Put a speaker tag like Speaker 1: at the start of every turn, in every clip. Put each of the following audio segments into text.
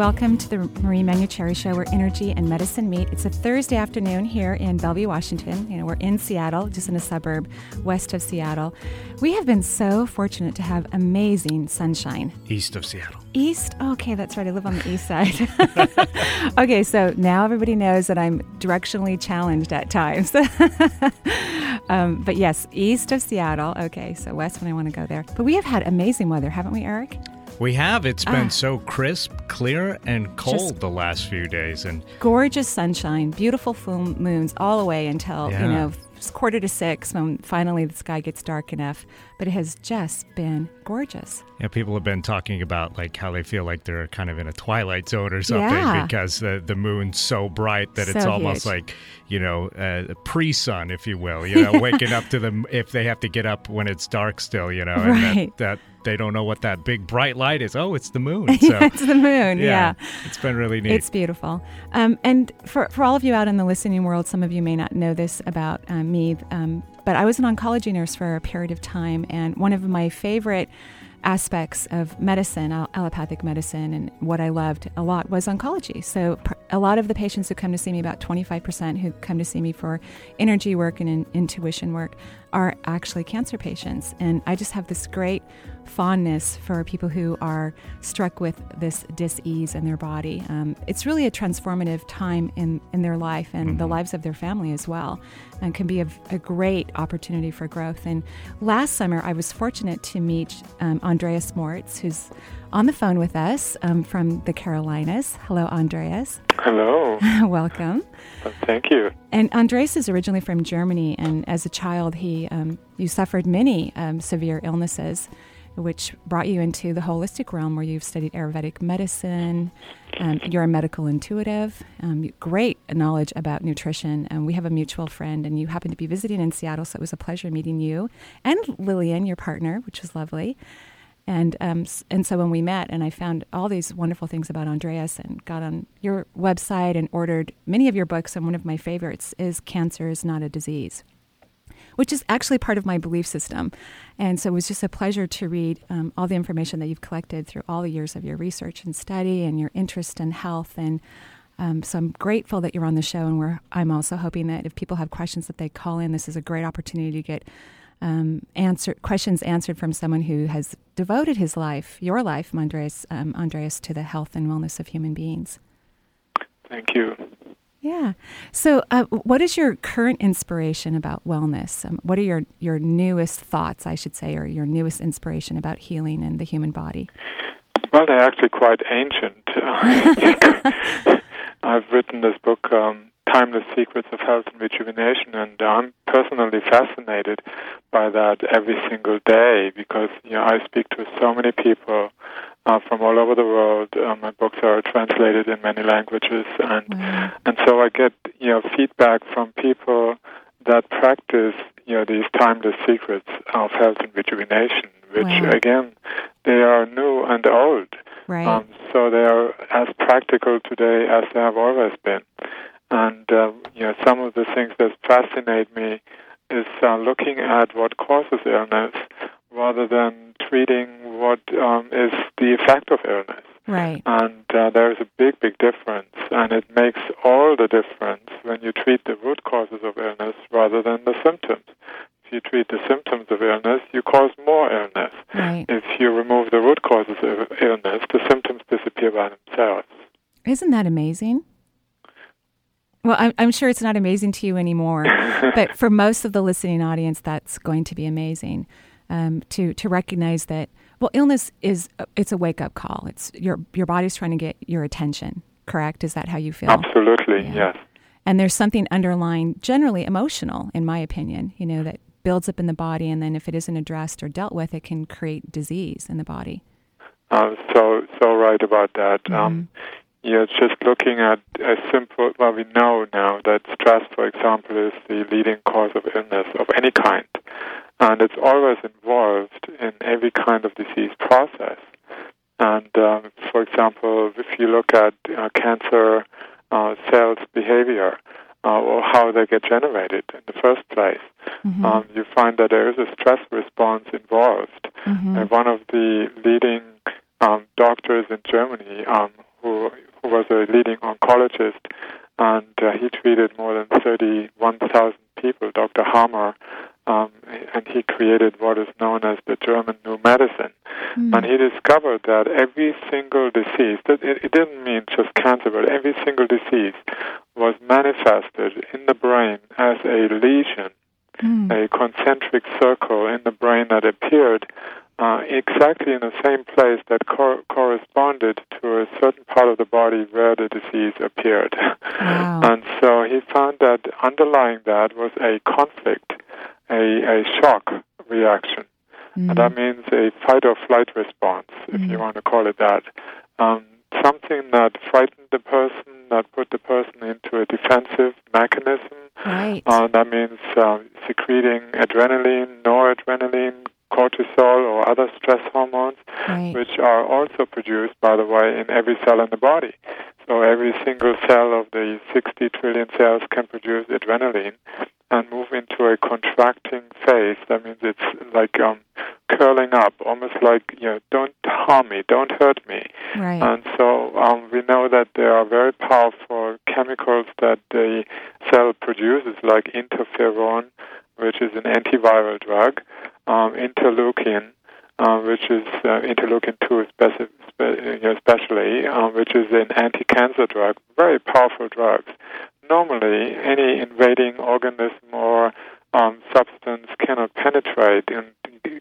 Speaker 1: Welcome to the Marie Manuchehri Show, where energy and medicine meet. It's a Thursday afternoon here in Bellevue, Washington. You know, we're in Seattle, just in a suburb west of Seattle. We have been so fortunate to have amazing sunshine.
Speaker 2: East of Seattle.
Speaker 1: East? Okay, that's right. I live on the east side. okay, so now everybody knows that I'm directionally challenged at times. um, but yes, east of Seattle. Okay, so west when I want to go there. But we have had amazing weather, haven't we, Eric?
Speaker 2: We have. It's been ah. so crisp, clear, and cold Just the last few days, and
Speaker 1: gorgeous sunshine, beautiful full moons all the way until yeah. you know it's quarter to six when finally the sky gets dark enough. But it has just been gorgeous.
Speaker 2: Yeah, people have been talking about like how they feel like they're kind of in a twilight zone or something
Speaker 1: yeah.
Speaker 2: because the the moon's so bright that so it's almost
Speaker 1: huge.
Speaker 2: like you know uh, pre sun, if you will. You know, waking up to them if they have to get up when it's dark still. You know, and
Speaker 1: right.
Speaker 2: that, that they don't know what that big bright light is. Oh, it's the moon.
Speaker 1: So, yeah, it's the moon. Yeah. yeah.
Speaker 2: it's been really neat.
Speaker 1: It's beautiful. Um, and for for all of you out in the listening world, some of you may not know this about um, me, um, but I was an oncology nurse for a period of time, and one of my favorite aspects of medicine, allopathic medicine, and what I loved a lot was oncology. So, a lot of the patients who come to see me, about 25% who come to see me for energy work and in, intuition work, are actually cancer patients. And I just have this great fondness for people who are struck with this dis-ease in their body. Um, it's really a transformative time in, in their life and mm-hmm. the lives of their family as well, and can be a, a, great opportunity for growth. And last summer, I was fortunate to meet um, Andreas Moritz, who's on the phone with us um, from the Carolinas. Hello, Andreas.
Speaker 3: Hello.
Speaker 1: Welcome.
Speaker 3: thank you.
Speaker 1: And Andreas is originally from Germany, and as a child, he um, you suffered many um, severe illnesses which brought you into the holistic realm where you've studied Ayurvedic medicine. Um, you're a medical intuitive, um, great knowledge about nutrition. And we have a mutual friend, and you happen to be visiting in Seattle, so it was a pleasure meeting you and Lillian, your partner, which was lovely. And um, and so when we met, and I found all these wonderful things about Andreas, and got on your website and ordered many of your books, and one of my favorites is "Cancer is Not a Disease." Which is actually part of my belief system. And so it was just a pleasure to read um, all the information that you've collected through all the years of your research and study and your interest in health. And um, so I'm grateful that you're on the show. And we're, I'm also hoping that if people have questions that they call in, this is a great opportunity to get um, answer questions answered from someone who has devoted his life, your life, Andreas, um, Andreas, to the health and wellness of human beings.
Speaker 3: Thank you.
Speaker 1: Yeah. So, uh, what is your current inspiration about wellness? Um, what are your, your newest thoughts, I should say, or your newest inspiration about healing and the human body?
Speaker 3: Well, they're actually quite ancient. I've written this book, um, Timeless Secrets of Health and Rejuvenation, and I'm personally fascinated by that every single day because you know I speak to so many people uh, from all over the world. Uh, my books are translated in many languages, and
Speaker 1: wow.
Speaker 3: and so I get you know feedback from people that practice you know these timeless secrets of health and rejuvenation, which
Speaker 1: wow.
Speaker 3: again they are new and old.
Speaker 1: Right.
Speaker 3: Um, so they are as practical today as they have always been. And uh, you know some of the things that fascinate me is uh, looking at what causes illness rather than treating what um, is the effect of illness.
Speaker 1: Right.
Speaker 3: And uh, there is a big, big difference, and it makes all the difference when you treat the root causes of illness rather than the symptoms. If you treat the symptoms of illness, you cause more illness.
Speaker 1: Right.
Speaker 3: If you remove the root causes of illness, the symptoms disappear by themselves.
Speaker 1: Isn't that amazing? Well, I'm, I'm sure it's not amazing to you anymore, but for most of the listening audience, that's going to be amazing um, to to recognize that well, illness is it's a wake up call. It's your your body's trying to get your attention. Correct? Is that how you feel?
Speaker 3: Absolutely,
Speaker 1: yeah.
Speaker 3: yes.
Speaker 1: And there's something underlying, generally emotional, in my opinion. You know that builds up in the body, and then if it isn't addressed or dealt with, it can create disease in the body.
Speaker 3: Uh, so so right about that. Um, mm-hmm. Um, yeah, just looking at a simple. Well, we know now that stress, for example, is the leading cause of illness of any kind, and it's always involved in every kind of disease process. And um, for example, if you look at uh, cancer uh, cells' behavior uh, or how they get generated in the first place, mm-hmm. um, you find that there is a stress response involved. Mm-hmm. And one of the leading um, doctors in Germany, um, who who was a leading oncologist, and uh, he treated more than 31,000 people, Dr. Hamer, um, and he created what is known as the German New Medicine. Mm. And he discovered that every single disease, that it, it didn't mean just cancer, but every single disease was manifested in the brain as a lesion, mm. a concentric circle in the brain that appeared uh, exactly in the same place that cor- corresponded to a certain part of the body where the disease appeared. Wow. and so he found that underlying that was a conflict, a, a shock reaction. Mm. And that means a fight or flight response, if mm. you want to call it that. Um, something that frightened the person, that put the person into a defensive mechanism.
Speaker 1: Right. Uh,
Speaker 3: that means uh, secreting adrenaline, noradrenaline, cortisol or other stress hormones, right. which are also produced, by the way, in every cell in the body. So every single cell of the 60 trillion cells can produce adrenaline and move into a contracting phase. That means it's like um, curling up, almost like you know, don't harm me, don't hurt me.
Speaker 1: Right.
Speaker 3: And so um, we know that there are very powerful chemicals that the cell produces, like interferon, which is an antiviral drug, um, interleukin, uh, which is uh, interleukin 2 especially, um, which is an anti-cancer drug, very powerful drugs. Normally, any invading organism or um, substance cannot penetrate and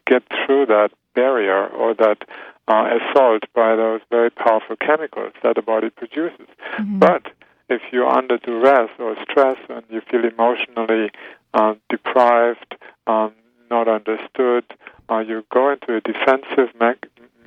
Speaker 3: get through that barrier or that uh, assault by those very powerful chemicals that the body produces. Mm-hmm. But if you're under duress or stress and you feel emotionally uh, deprived, um, not understood, uh, you go into a defensive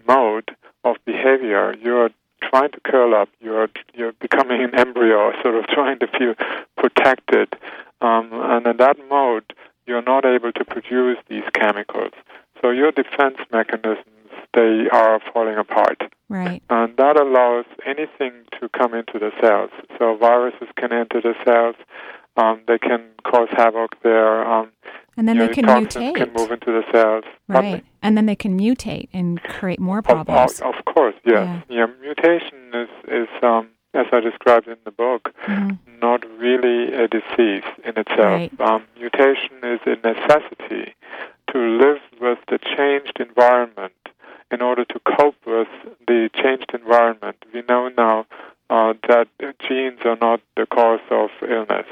Speaker 3: mode of behavior. You're trying to curl up. You're you're becoming an embryo, sort of trying to feel protected, um, and in that mode, you're not able to produce these chemicals. So your defense mechanisms they are falling apart.
Speaker 1: Right.
Speaker 3: And that allows anything to come into the cells. So viruses can enter the cells. Um, they can cause havoc there. Um,
Speaker 1: and then
Speaker 3: they
Speaker 1: can mutate.
Speaker 3: Can move into the cells.
Speaker 1: Right. And then they can mutate and create more problems.
Speaker 3: Of, of course, yes. Yeah. yeah. Mutation is is um, as I described in the book, mm-hmm. not really a disease in itself. Right. Um, mutation is a necessity to live with the changed environment in order to cope with the changed environment. We know now uh, that genes are not the cause of illness.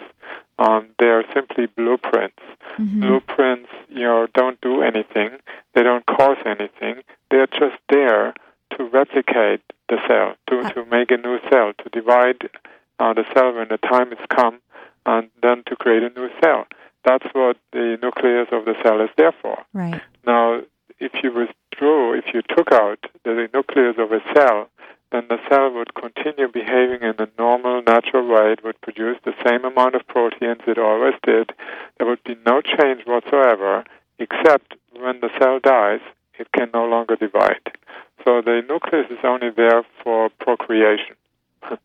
Speaker 3: Um, they are simply blueprints. Mm-hmm. Blueprints, you know, don't do anything. They don't cause anything. They're just there to replicate the cell, to, uh. to make a new cell, to divide uh, the cell when the time has come, and then to create a new cell. That's what the nucleus of the cell is there for.
Speaker 1: Right.
Speaker 3: Now, if you withdrew, if you took out the nucleus of a cell, then the cell would continue behaving in a normal, natural way. It would produce the same amount of proteins it always did. There would be no change whatsoever, except when the cell dies, it can no longer divide. So the nucleus is only there for procreation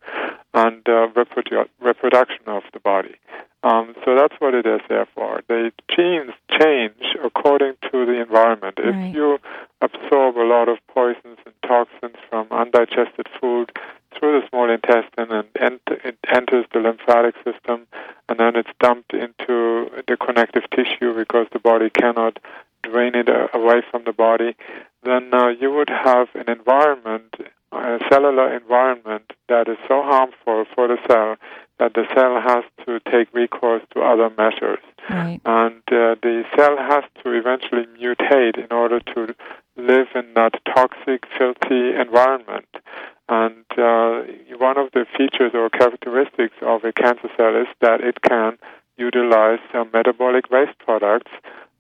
Speaker 3: and uh, reprodu- reproduction of the body. Um, so that's what it is there for. The genes change according to the environment. Right. If you absorb a lot of poisons and toxins from undigested food through the small intestine and ent- it enters the lymphatic system, and then it's dumped into the connective tissue because the body cannot drain it away from the body, then uh, you would have an environment, a cellular environment that is so harmful for the cell that the cell has to take recourse to other measures.
Speaker 1: Right.
Speaker 3: And uh, the cell has to eventually mutate in order to live in that toxic, filthy environment. And uh, one of the features or characteristics of a cancer cell is that it can utilize uh, metabolic waste products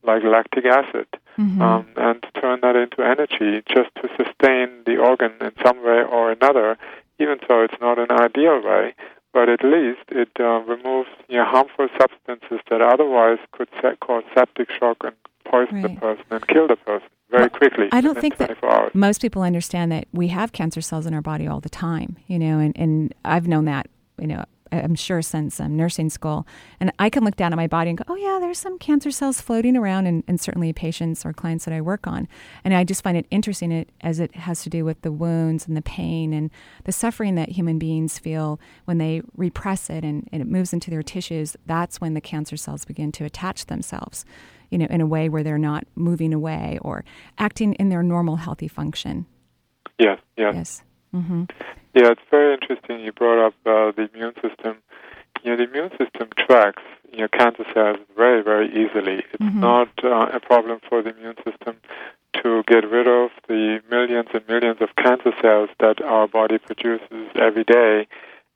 Speaker 3: like lactic acid,
Speaker 1: Mhm.
Speaker 3: um, and turn that into energy just to sustain the organ in some way or another, even though it's not an ideal way. But at least it uh, removes you know, harmful substances that otherwise could se- cause septic shock and poison
Speaker 1: Right.
Speaker 3: the person and kill the person very
Speaker 1: Well,
Speaker 3: quickly.
Speaker 1: I don't think that
Speaker 3: hours.
Speaker 1: most people understand that we have cancer cells in our body all the time, you know, and, and I've known that, you know, I'm sure since um, nursing school. And I can look down at my body and go, oh, yeah, there's some cancer cells floating around, and, and certainly patients or clients that I work on. And I just find it interesting it, as it has to do with the wounds and the pain and the suffering that human beings feel when they repress it and, and it moves into their tissues. That's when the cancer cells begin to attach themselves, you know, in a way where they're not moving away or acting in their normal healthy function.
Speaker 3: Yes, yes.
Speaker 1: Yes. hmm
Speaker 3: Yeah, it's very interesting. You brought up uh, the immune system. You know, the immune system tracks you know cancer cells very, very easily. It's
Speaker 1: Mhm.
Speaker 3: not uh, a problem for the immune system to get rid of the millions and millions of cancer cells that our body produces every day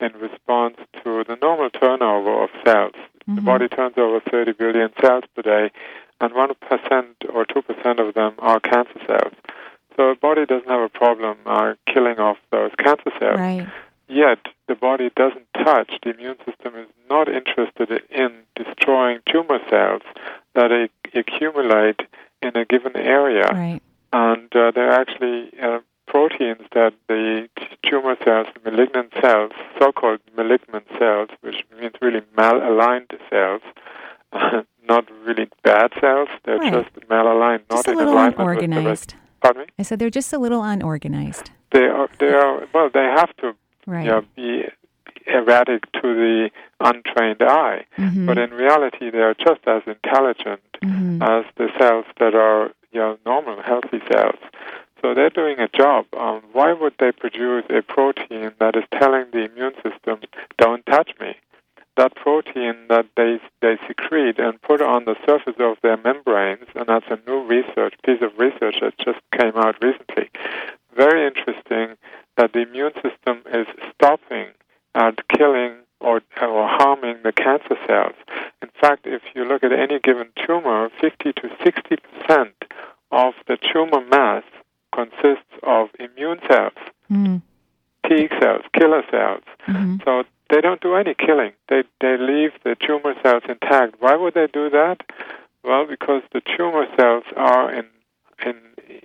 Speaker 3: in response to the normal turnover of cells. The
Speaker 1: Mhm.
Speaker 3: body turns over 30 billion cells per day, and 1% or 2% of them are cancer cells. So the body doesn't have a problem uh, killing off those cancer cells.
Speaker 1: Right.
Speaker 3: Yet the body doesn't touch, the immune system is not interested in destroying tumor cells that ac- accumulate in a given area.
Speaker 1: Right.
Speaker 3: And uh, there are actually uh, proteins that the t- tumor cells, the malignant cells, so called malignant cells, which means really malaligned cells, not really bad cells, they're
Speaker 1: Right.
Speaker 3: just malaligned, not
Speaker 1: Just
Speaker 3: in alignment with the rest. Pardon me?
Speaker 1: I said they're just a little unorganized.
Speaker 3: They are, they are, well, they have to
Speaker 1: Right.
Speaker 3: you know, be erratic to the untrained eye.
Speaker 1: Mhm.
Speaker 3: But in reality, they are just as intelligent
Speaker 1: Mhm.
Speaker 3: as the cells that are you know, normal, healthy cells. So they're doing a job. Um, why would they produce a protein that is telling the immune system, "Don't touch me"? That protein that they they secrete and put on the surface of their membranes, and that's a new research piece of research that just came out recently. Very interesting that the immune system is stopping and killing or, or harming the cancer cells. In fact, if you look at any given tumor, 50 to 60 percent of the tumor mass consists of immune cells,
Speaker 1: Mhm.
Speaker 3: T cells, killer cells.
Speaker 1: Mhm.
Speaker 3: So they don't do any killing. They they leave the tumor cells intact. Why would they do that? Well, because the tumor cells are in in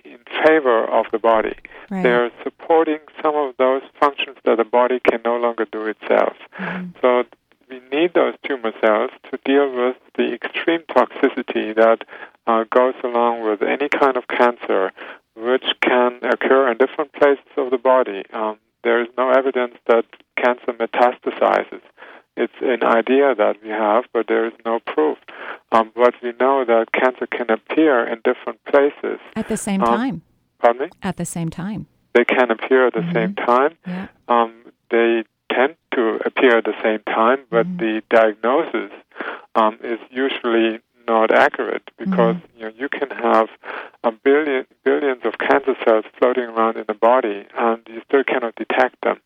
Speaker 3: in favor of the body.
Speaker 1: Right.
Speaker 3: They're supporting some of those functions that the body can no longer do itself.
Speaker 1: Mhm.
Speaker 3: So we need those tumor cells to deal with the extreme toxicity that uh, goes along with any kind of cancer, which can occur in different places of the body. Um, there is no evidence that cancer metastasizes. It's an idea that we have, but there is no proof. Um, but we know that cancer can appear in different places.
Speaker 1: At the same
Speaker 3: Um,
Speaker 1: time.
Speaker 3: Pardon me?
Speaker 1: At the same time.
Speaker 3: They can appear at the
Speaker 1: Mhm.
Speaker 3: same time.
Speaker 1: Yeah.
Speaker 3: Um, they tend to appear at the same time, but
Speaker 1: Mhm.
Speaker 3: the diagnosis um, is usually not accurate because
Speaker 1: Mm-hmm.
Speaker 3: you know you can have a billion billions of cancer cells floating around in the body, and you still cannot detect them.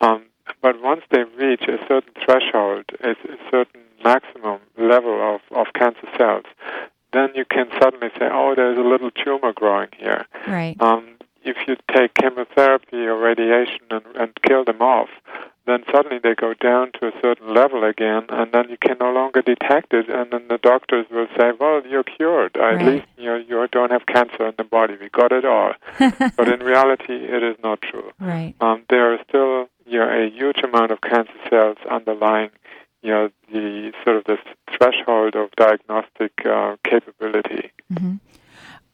Speaker 3: Um, but once they reach a certain threshold, a, a certain maximum level of, of cancer cells, then you can suddenly say, "Oh, there's a little tumor growing here."
Speaker 1: Right.
Speaker 3: um, if you take chemotherapy or radiation and, and kill them off, then suddenly they go down to a certain level again, and then you can no longer detect it, and then the doctors will say, "Well, you're cured. At
Speaker 1: Right.
Speaker 3: least you you don't have cancer in the body. We got it all." but in reality, it is not true.
Speaker 1: right.
Speaker 3: Um, there are still you know, a huge amount of cancer cells underlying you know the sort of the threshold of diagnostic uh, capability.
Speaker 1: hmm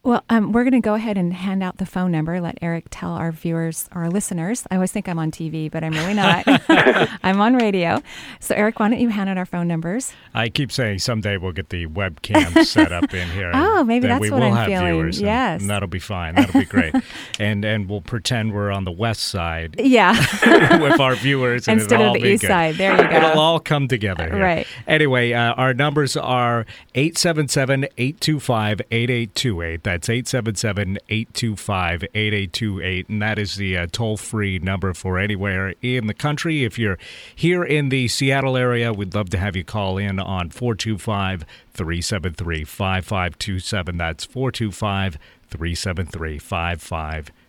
Speaker 1: Well, um, we're going to go ahead and hand out the phone number. Let Eric tell our viewers, our listeners. I always think I'm on TV, but I'm really not. I'm on radio. So, Eric, why don't you hand out our phone numbers?
Speaker 2: I keep saying someday we'll get the webcam set up in here.
Speaker 1: Oh, maybe that's
Speaker 2: we
Speaker 1: what
Speaker 2: will
Speaker 1: I'm
Speaker 2: have
Speaker 1: feeling.
Speaker 2: viewers.
Speaker 1: Yes.
Speaker 2: and that'll be fine. That'll be great. and and we'll pretend we're on the west side
Speaker 1: Yeah.
Speaker 2: with our viewers and
Speaker 1: Instead
Speaker 2: it'll
Speaker 1: of the
Speaker 2: be
Speaker 1: east
Speaker 2: good.
Speaker 1: side. There you go.
Speaker 2: It'll all come together. here.
Speaker 1: Right.
Speaker 2: Anyway, uh, our numbers are 877 825 8828. That's 877 825 8828. And that is the uh, toll free number for anywhere in the country. If you're here in the Seattle area, we'd love to have you call in on 425 373 5527. That's 425 373 5527.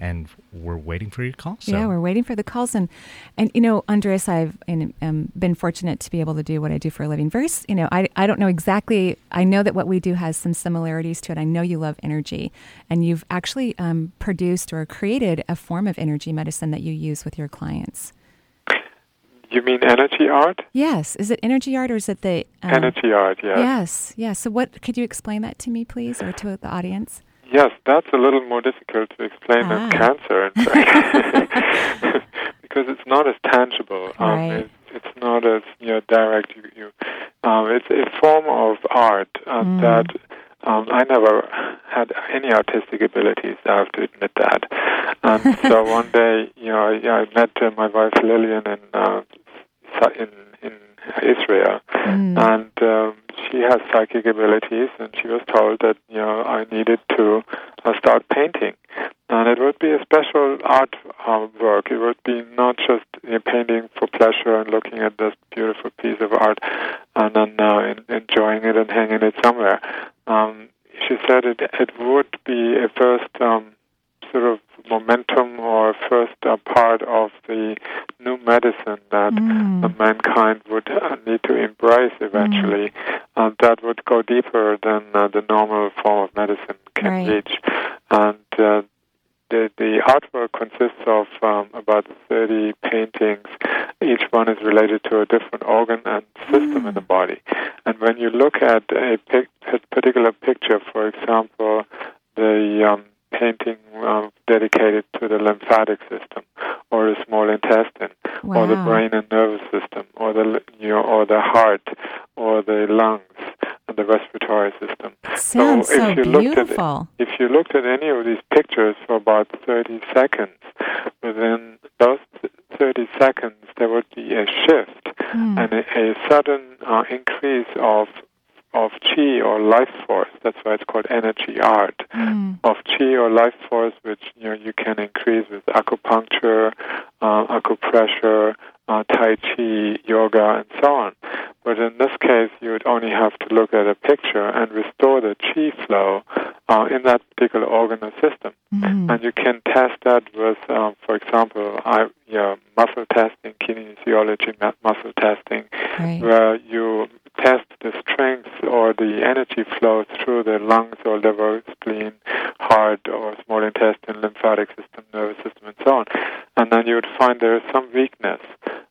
Speaker 2: And we're waiting for your calls.
Speaker 1: So. Yeah, we're waiting for the calls, and and you know, Andres, I've and, um, been fortunate to be able to do what I do for a living. Very, you know, I I don't know exactly. I know that what we do has some similarities to it. I know you love energy, and you've actually um, produced or created a form of energy medicine that you use with your clients.
Speaker 3: You mean energy art?
Speaker 1: Yes. Is it energy art or is it the
Speaker 3: um, energy art? Yes.
Speaker 1: Yes. Yes. So, what could you explain that to me, please, or to the audience?
Speaker 3: Yes, that's a little more difficult to explain ah. than cancer, in fact, because it's not as tangible.
Speaker 1: Um, right.
Speaker 3: it's, it's not as you know direct. You, you um, it's a form of art um, mm. that um, I never had any artistic abilities. I have to admit that. And so one day, you know, I, I met uh, my wife Lillian in uh, in Israel, mm. and um, she has psychic abilities, and she was told that you know I needed to uh, start painting, and it would be a special art uh, work. It would be not just you know, painting for pleasure and looking at this beautiful piece of art, and then uh, in, enjoying it and hanging it somewhere. Um, she said it it would be a first um, sort of momentum or first uh, part of the new medicine that mm. mankind would uh, need to embrace eventually. Mm. Uh, that would go deeper than uh, the normal form of medicine can
Speaker 1: right.
Speaker 3: reach. And uh, the, the artwork consists of um, about 30 paintings. Each one is related to a different organ and system mm. in the body. And when you look at a, pic- particular picture, for example, the um, painting um, dedicated to the lymphatic system, or the small intestine,
Speaker 1: wow.
Speaker 3: or the brain and nervous system, or the you know, or the heart, or the lungs and the respiratory system.
Speaker 1: Sounds
Speaker 3: so, if
Speaker 1: so
Speaker 3: you
Speaker 1: beautiful.
Speaker 3: Looked at, if you looked at any of these pictures for about 30 seconds, within those 30 seconds there would be a shift
Speaker 1: mm.
Speaker 3: and a, a sudden uh, increase of of chi or life force. That's why it's called energy art
Speaker 1: mm.
Speaker 3: of chi or life force, which you know you can increase with acupuncture, uh, acupressure, uh, tai chi, yoga, and so on. But in this case, you would only have to look at a picture and restore the chi flow uh, in that particular organ or system.
Speaker 1: Mm.
Speaker 3: And you can test that with, um, for example, I, yeah, muscle testing, kinesiology muscle testing,
Speaker 1: right.
Speaker 3: where you test the strength or the energy flow through the lungs or liver, spleen, heart, or small intestine, lymphatic system, nervous system, and so on. And then you would find there is some weakness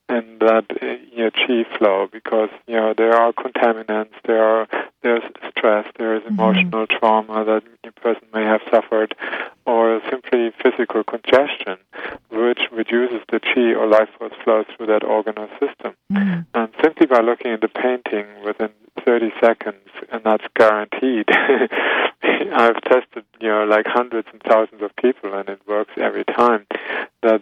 Speaker 3: in that uh, you know, chi flow because you know there are contaminants, there are there's stress, there is
Speaker 1: mm-hmm.
Speaker 3: emotional mm-hmm. trauma that a person may have suffered, or simply physical congestion, which reduces the chi or life force flow through that organ or system.
Speaker 1: Mm-hmm.
Speaker 3: And simply by looking at the painting within 30 seconds, and that's guaranteed. I've tested, you know, like hundreds and thousands of people, and it works every time. That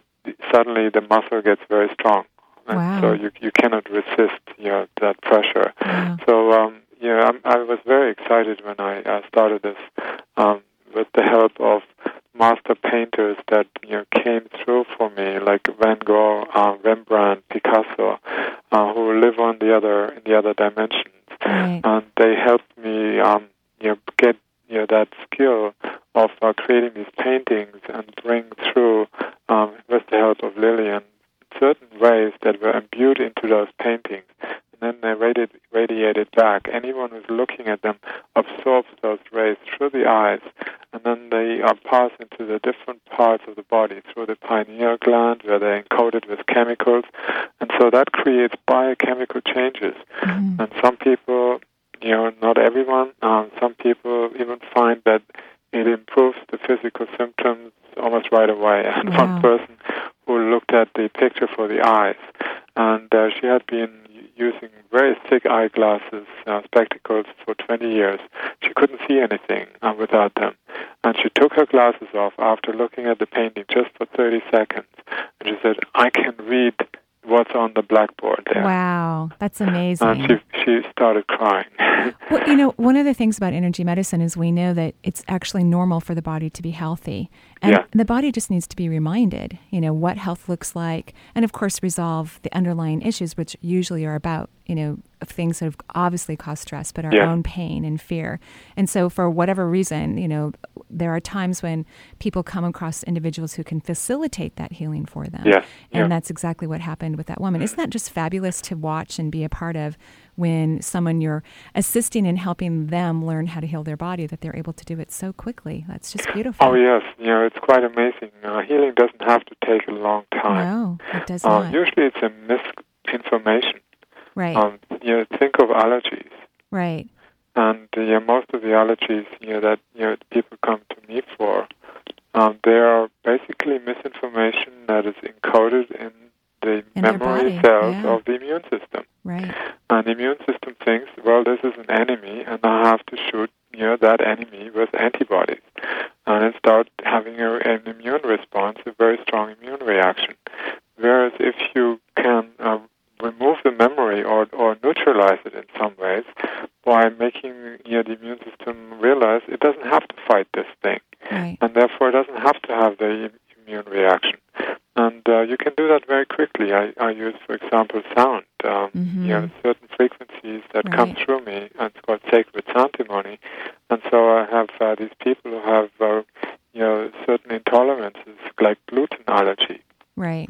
Speaker 3: suddenly the muscle gets very strong, and
Speaker 1: wow.
Speaker 3: so you you cannot resist, you know, that pressure.
Speaker 1: Wow.
Speaker 3: So um, yeah, I, I was very excited when I uh, started this um, with the help of master painters that you know came through for me, like Van Gogh, uh, Rembrandt, Picasso, uh, who live on the other in the other dimensions,
Speaker 1: right.
Speaker 3: and they helped me, um, you know, get you know that skill of uh, creating these paintings and bring through, um, with the help of Lillian, certain ways that were imbued into those paintings and then they radiate, radiated back. Anyone who's looking at them absorbs those rays through the eyes, and then they are passed into the different parts of the body through the pineal gland, where they're encoded with chemicals, and so that creates biochemical changes.
Speaker 1: Mm-hmm.
Speaker 3: And some people, you know, not everyone, um, some people even find that it improves the physical symptoms almost right away. And
Speaker 1: wow.
Speaker 3: one person who looked at the picture for the eyes, and uh, she had been using very thick eyeglasses, uh, spectacles for 20 years. She couldn't see anything uh, without them. And she took her glasses off after looking at the painting just for 30 seconds. And she said, I can read what's on the blackboard there.
Speaker 1: Wow, that's amazing.
Speaker 3: And she she started crying.
Speaker 1: well, you know, one of the things about energy medicine is we know that it's actually normal for the body to be healthy. And
Speaker 3: Yeah.
Speaker 1: the body just needs to be reminded, you know, what health looks like and of course resolve the underlying issues which usually are about, you know, things that have obviously caused stress, but our
Speaker 3: Yeah.
Speaker 1: own pain and fear. And so for whatever reason, you know, there are times when people come across individuals who can facilitate that healing for them.
Speaker 3: Yes,
Speaker 1: And
Speaker 3: yeah.
Speaker 1: that's exactly what happened with that woman. Isn't that just fabulous to watch and be a part of when someone you're assisting and helping them learn how to heal their body that they're able to do it so quickly? That's just beautiful.
Speaker 3: Oh yes, you know it's quite amazing. Uh, healing doesn't have to take a long time.
Speaker 1: No, it does
Speaker 3: Uh,
Speaker 1: not.
Speaker 3: usually it's a misinformation.
Speaker 1: Right,
Speaker 3: Um, you know, think of allergies,
Speaker 1: right,
Speaker 3: and uh, yeah, most of the allergies you know that you know people come to me for, um, they are basically misinformation that is encoded in the
Speaker 1: In
Speaker 3: memory cells
Speaker 1: yeah.
Speaker 3: of the immune system.
Speaker 1: right.
Speaker 3: And the immune system thinks, well, this is an enemy, and I have to shoot you know, that enemy with antibodies. And it starts having a, an immune response, a very strong immune reaction. Whereas if you can uh, remove the memory or, or neutralize it in some ways by making know, the immune system realize it doesn't have to fight this thing,
Speaker 1: Right.
Speaker 3: and therefore it doesn't have to have the immune reaction. And uh, you can do that very quickly. I, I use, for example, sound. Um,
Speaker 1: Mhm.
Speaker 3: You know, certain frequencies that come through me, and it's called sacred Santémony. And so I have uh, these people who have, uh, you know, certain intolerances, like gluten allergy.
Speaker 1: Right.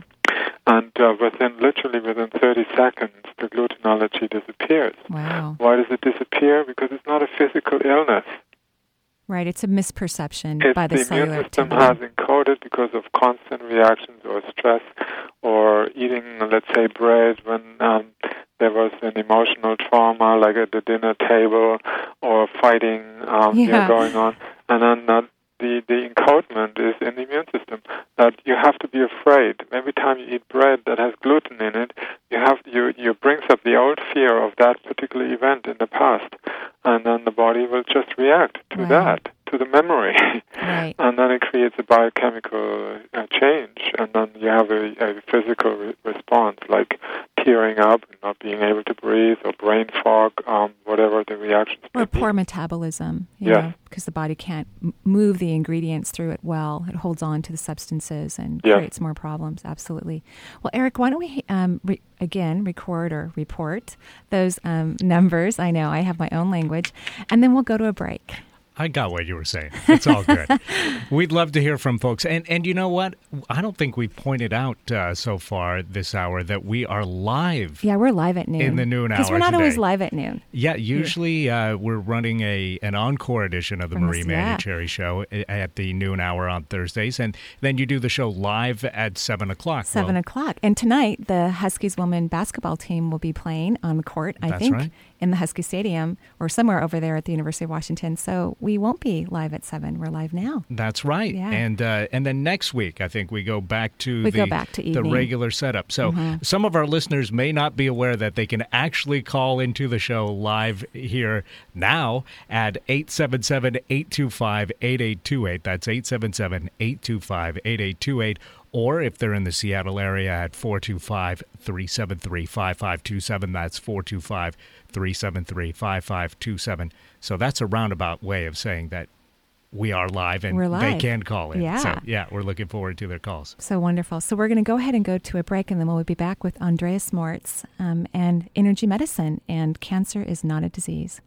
Speaker 3: And uh, within, literally within 30 seconds, the gluten allergy disappears.
Speaker 1: Wow.
Speaker 3: Why does it disappear? Because it's not a physical illness.
Speaker 1: Right. It's a misperception
Speaker 3: It's
Speaker 1: by the,
Speaker 3: the
Speaker 1: cellular
Speaker 3: immune system
Speaker 1: activity.
Speaker 3: has encoded because of constant reactions or stress or eating, let's say, bread when um, there was an emotional trauma, like at the dinner table, or fighting um, you know,
Speaker 1: Yeah.
Speaker 3: going on. And then uh, the, the encodement is in the immune system that you have to be afraid. Every time you eat bread that has gluten in it, you have you, you brings up the old fear of that particular event in the past. And then the body will just react to
Speaker 1: Right.
Speaker 3: that, to the memory.
Speaker 1: Right.
Speaker 3: and then it creates a biochemical uh, change, and then you have a, a physical re- response like tearing up, and not being able to breathe, or brain fog, um, whatever the reactions may
Speaker 1: Or
Speaker 3: be.
Speaker 1: poor metabolism, know, because the body can't m- move the ingredients through it well. It holds on to the substances and
Speaker 3: Yes.
Speaker 1: creates more problems. Absolutely. Well, Eric, why don't we um, re- again record or report those um, numbers? I know I have my own language, and then we'll go to a break.
Speaker 2: I got what you were saying. It's all good. We'd love to hear from folks. And and you know what? I don't think we've pointed out uh, so far this hour that we are live.
Speaker 1: Yeah, we're live at noon
Speaker 2: In the noon hour.
Speaker 1: because we're not always live at noon.
Speaker 2: Yeah, usually uh, we're running a an encore edition of the
Speaker 1: From
Speaker 2: Marie
Speaker 1: this- yeah.
Speaker 2: Show at the noon hour on Thursdays, and then you do the show live at seven o'clock.
Speaker 1: Seven
Speaker 2: Well,
Speaker 1: o'clock. And tonight, the Huskies women basketball team will be playing on the court, I
Speaker 2: That's
Speaker 1: think,
Speaker 2: right.
Speaker 1: In the Husky Stadium or somewhere over there at the University of Washington. So we won't be live at seven. We're live now.
Speaker 2: That's right.
Speaker 1: Yeah.
Speaker 2: And uh, and then next week, I think we go back to
Speaker 1: We
Speaker 2: the,
Speaker 1: go back to
Speaker 2: the
Speaker 1: evening. Mm-hmm.
Speaker 2: regular setup. So some of our listeners may not be aware that they can actually call into the show live here now at 877-825-8828. That's 877-825-8828. Or if they're in the Seattle area at 425-373-5527. That's 425-373-5527. So that's a roundabout way of saying that we are live and
Speaker 1: We're
Speaker 2: they can call in.
Speaker 1: Yeah.
Speaker 2: So, yeah, we're looking forward to their calls.
Speaker 1: So wonderful. So we're going to go ahead and go to a break, and then we'll be back with Andreas Moritz um, and energy medicine. And cancer is not a disease.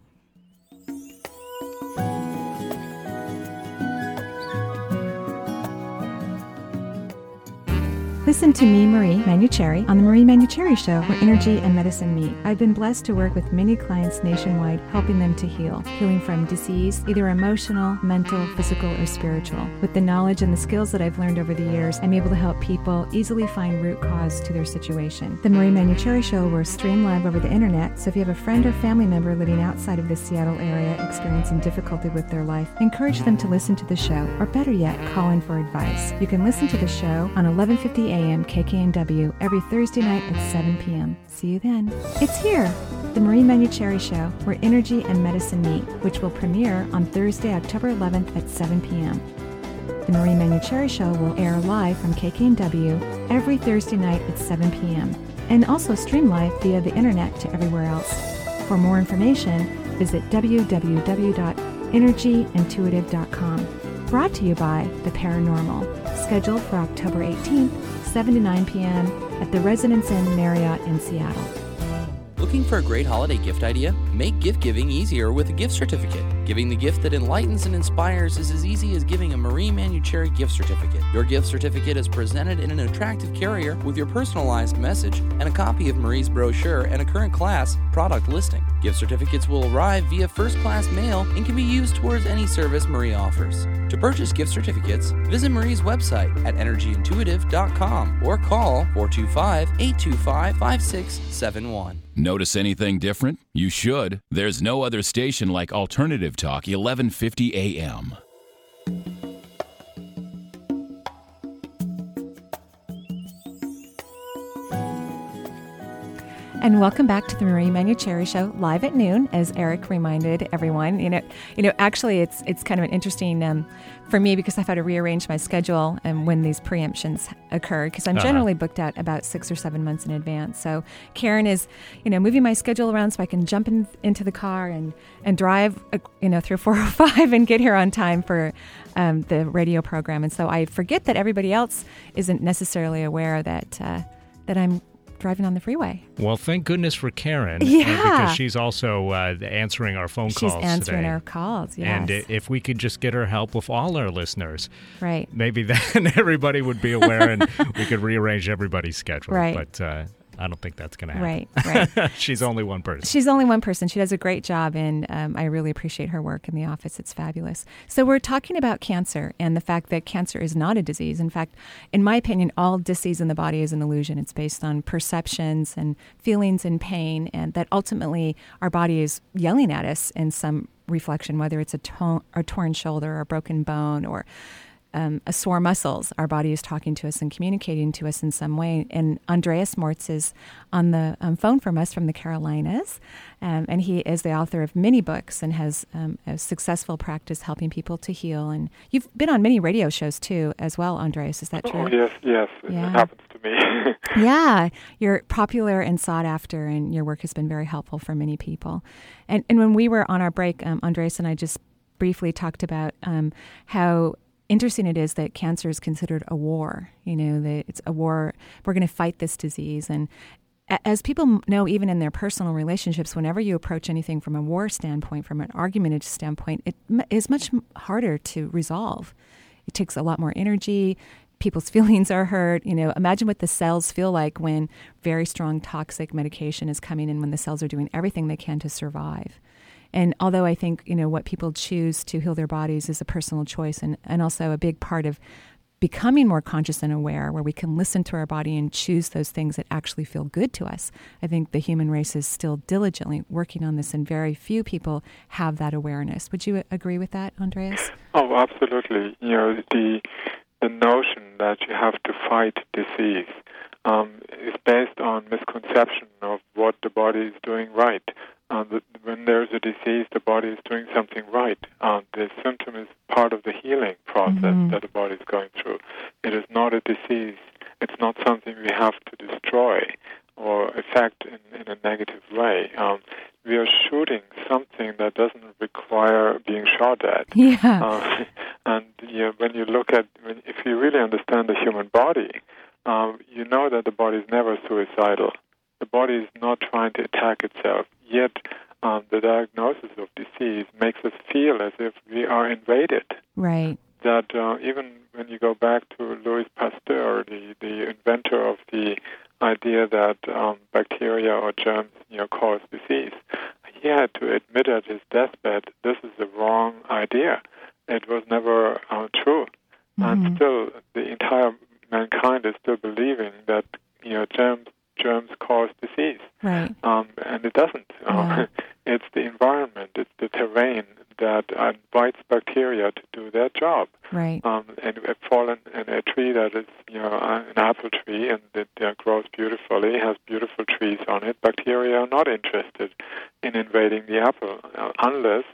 Speaker 1: Listen to me, Marie Manuchehri, on the Marie Manuchehri Show, where energy and medicine meet. I've been blessed to work with many clients nationwide, helping them to heal, healing from disease, either emotional, mental, physical, or spiritual. With the knowledge and the skills that I've learned over the years, I'm able to help people easily find root cause to their situation. The Marie Manuchehri Show will stream live over the internet, so if you have a friend or family member living outside of the Seattle area experiencing difficulty with their life, encourage them to listen to the show, or better yet, call in for advice. You can listen to the show on 1150 a.m. KKNW every Thursday night at 7 p.m. See you then. It's here, the Marie Manuchehri Show, where energy and medicine meet, which will premiere on Thursday, October 11th at 7 p.m. The Marie Manuchehri Show will air live from KKNW every Thursday night at 7 p.m. and also stream live via the internet to everywhere else. For more information, visit www.energyintuitive.com. Brought to you by The Paranormal, scheduled for October 18th, 7 to 9 p.m. at the Residence Inn Marriott in Seattle.
Speaker 4: Looking for a great holiday gift idea? Make gift giving easier with a gift certificate. Giving the gift that enlightens and inspires is as easy as giving a Marie Manuchehri gift certificate. Your gift certificate is presented in an attractive carrier with your personalized message and a copy of Marie's brochure and a current class product listing. Gift certificates will arrive via first class mail and can be used towards any service Marie offers. To purchase gift certificates, visit Marie's website at energyintuitive.com or call 425 825 5671.
Speaker 5: Notice anything different? You should. There's no other station like Alternative Talk 1150 AM.
Speaker 1: And welcome back to the Marie Manuchehri Show, live at noon, as Eric reminded everyone. You know, you know, actually, it's it's kind of an interesting um, for me because I've had to rearrange my schedule and when these preemptions occur because I'm
Speaker 2: Uh-huh.
Speaker 1: generally booked out about six or seven months in advance. So Karen is, you know, moving my schedule around so I can jump in, into the car and and drive, uh, you know, through 405 and get here on time for um, the radio program. And so I forget that everybody else isn't necessarily aware that uh, that I'm driving on the freeway.
Speaker 2: Well, thank goodness for Karen. uh,
Speaker 1: Yeah.
Speaker 2: because she's also uh, answering our phone
Speaker 1: She's
Speaker 2: calls
Speaker 1: answering
Speaker 2: today.
Speaker 1: our calls. Yes.
Speaker 2: And if we could just get her help with all our listeners,
Speaker 1: right.
Speaker 2: maybe then everybody would be aware and we could rearrange everybody's schedule.
Speaker 1: Right.
Speaker 2: But uh, I don't think that's going to happen.
Speaker 1: Right. Right.
Speaker 2: She's only one person.
Speaker 1: She's only one person. She does a great job, and um, I really appreciate her work in the office. It's fabulous. So, we're talking about cancer and the fact that cancer is not a disease. In fact, in my opinion, all disease in the body is an illusion. It's based on perceptions and feelings and pain, and that ultimately our body is yelling at us in some reflection, whether it's a, a torn shoulder or a broken bone or um, a sore muscles. Our body is talking to us and communicating to us in some way. And Andreas Moritz is on the um, phone from us from the Carolinas, um, and he is the author of many books and has um, a successful practice helping people to heal. And you've been on many radio shows too, as well, Andreas. Is that true?
Speaker 3: Oh, yes, yes.
Speaker 1: Yeah.
Speaker 3: It happens to me.
Speaker 1: Yeah, you're popular and sought after, and your work has been very helpful for many people. And and when we were on our break, um, Andres and I just briefly talked about um, how interesting it is that cancer is considered a war. You know, that it's a war. We're going to fight this disease, and as people know, even in their personal relationships, whenever you approach anything from a war standpoint, from an argumentative standpoint, it is much harder to resolve. It takes a lot more energy. People's feelings are hurt. You know, imagine what the cells feel like when very strong toxic medication is coming in, when the cells are doing everything they can to survive. And although I think, you know, what people choose to heal their bodies is a personal choice and, and also a big part of becoming more conscious and aware, where we can listen to our body and choose those things that actually feel good to us. I think the human race is still diligently working on this, and very few people have that awareness. Would you agree with that, Andreas?
Speaker 3: Oh, absolutely. You know, the the notion that you have to fight disease um, is based on misconception of what the body is doing right. Uh, the, when there's a disease, the body is doing something right. Uh, the symptom is part of the healing process
Speaker 1: Mhm.
Speaker 3: that the body is going through. It is not a disease. It's not something we have to destroy or affect in, in a negative way. Um, we are shooting something that doesn't require being shot at.
Speaker 1: Yeah.
Speaker 3: Uh, and you know, when you look at, when, if you really understand the human body, um, you know that the body is never suicidal. The body is not trying to attack itself. Yet, um, the diagnosis of disease makes us feel as if we are invaded.
Speaker 1: Right.
Speaker 3: That uh, even when you go back to Louis Pasteur, the, the inventor of the idea that um, bacteria or germs, you know, cause disease, he had to admit at his deathbed, this is the wrong idea. It was never uh, true, and
Speaker 1: Mhm.
Speaker 3: still the entire mankind is still believing that you know germs germs cause disease,
Speaker 1: Right.
Speaker 3: um, and it doesn't.
Speaker 1: Yeah.
Speaker 3: Uh, it's the environment, it's the terrain that invites bacteria to do their job
Speaker 1: Right.
Speaker 3: um, and a fallen and a tree that is you know uh, an apple tree and it uh, grows beautifully has beautiful trees on it bacteria are not interested in invading the apple uh, unless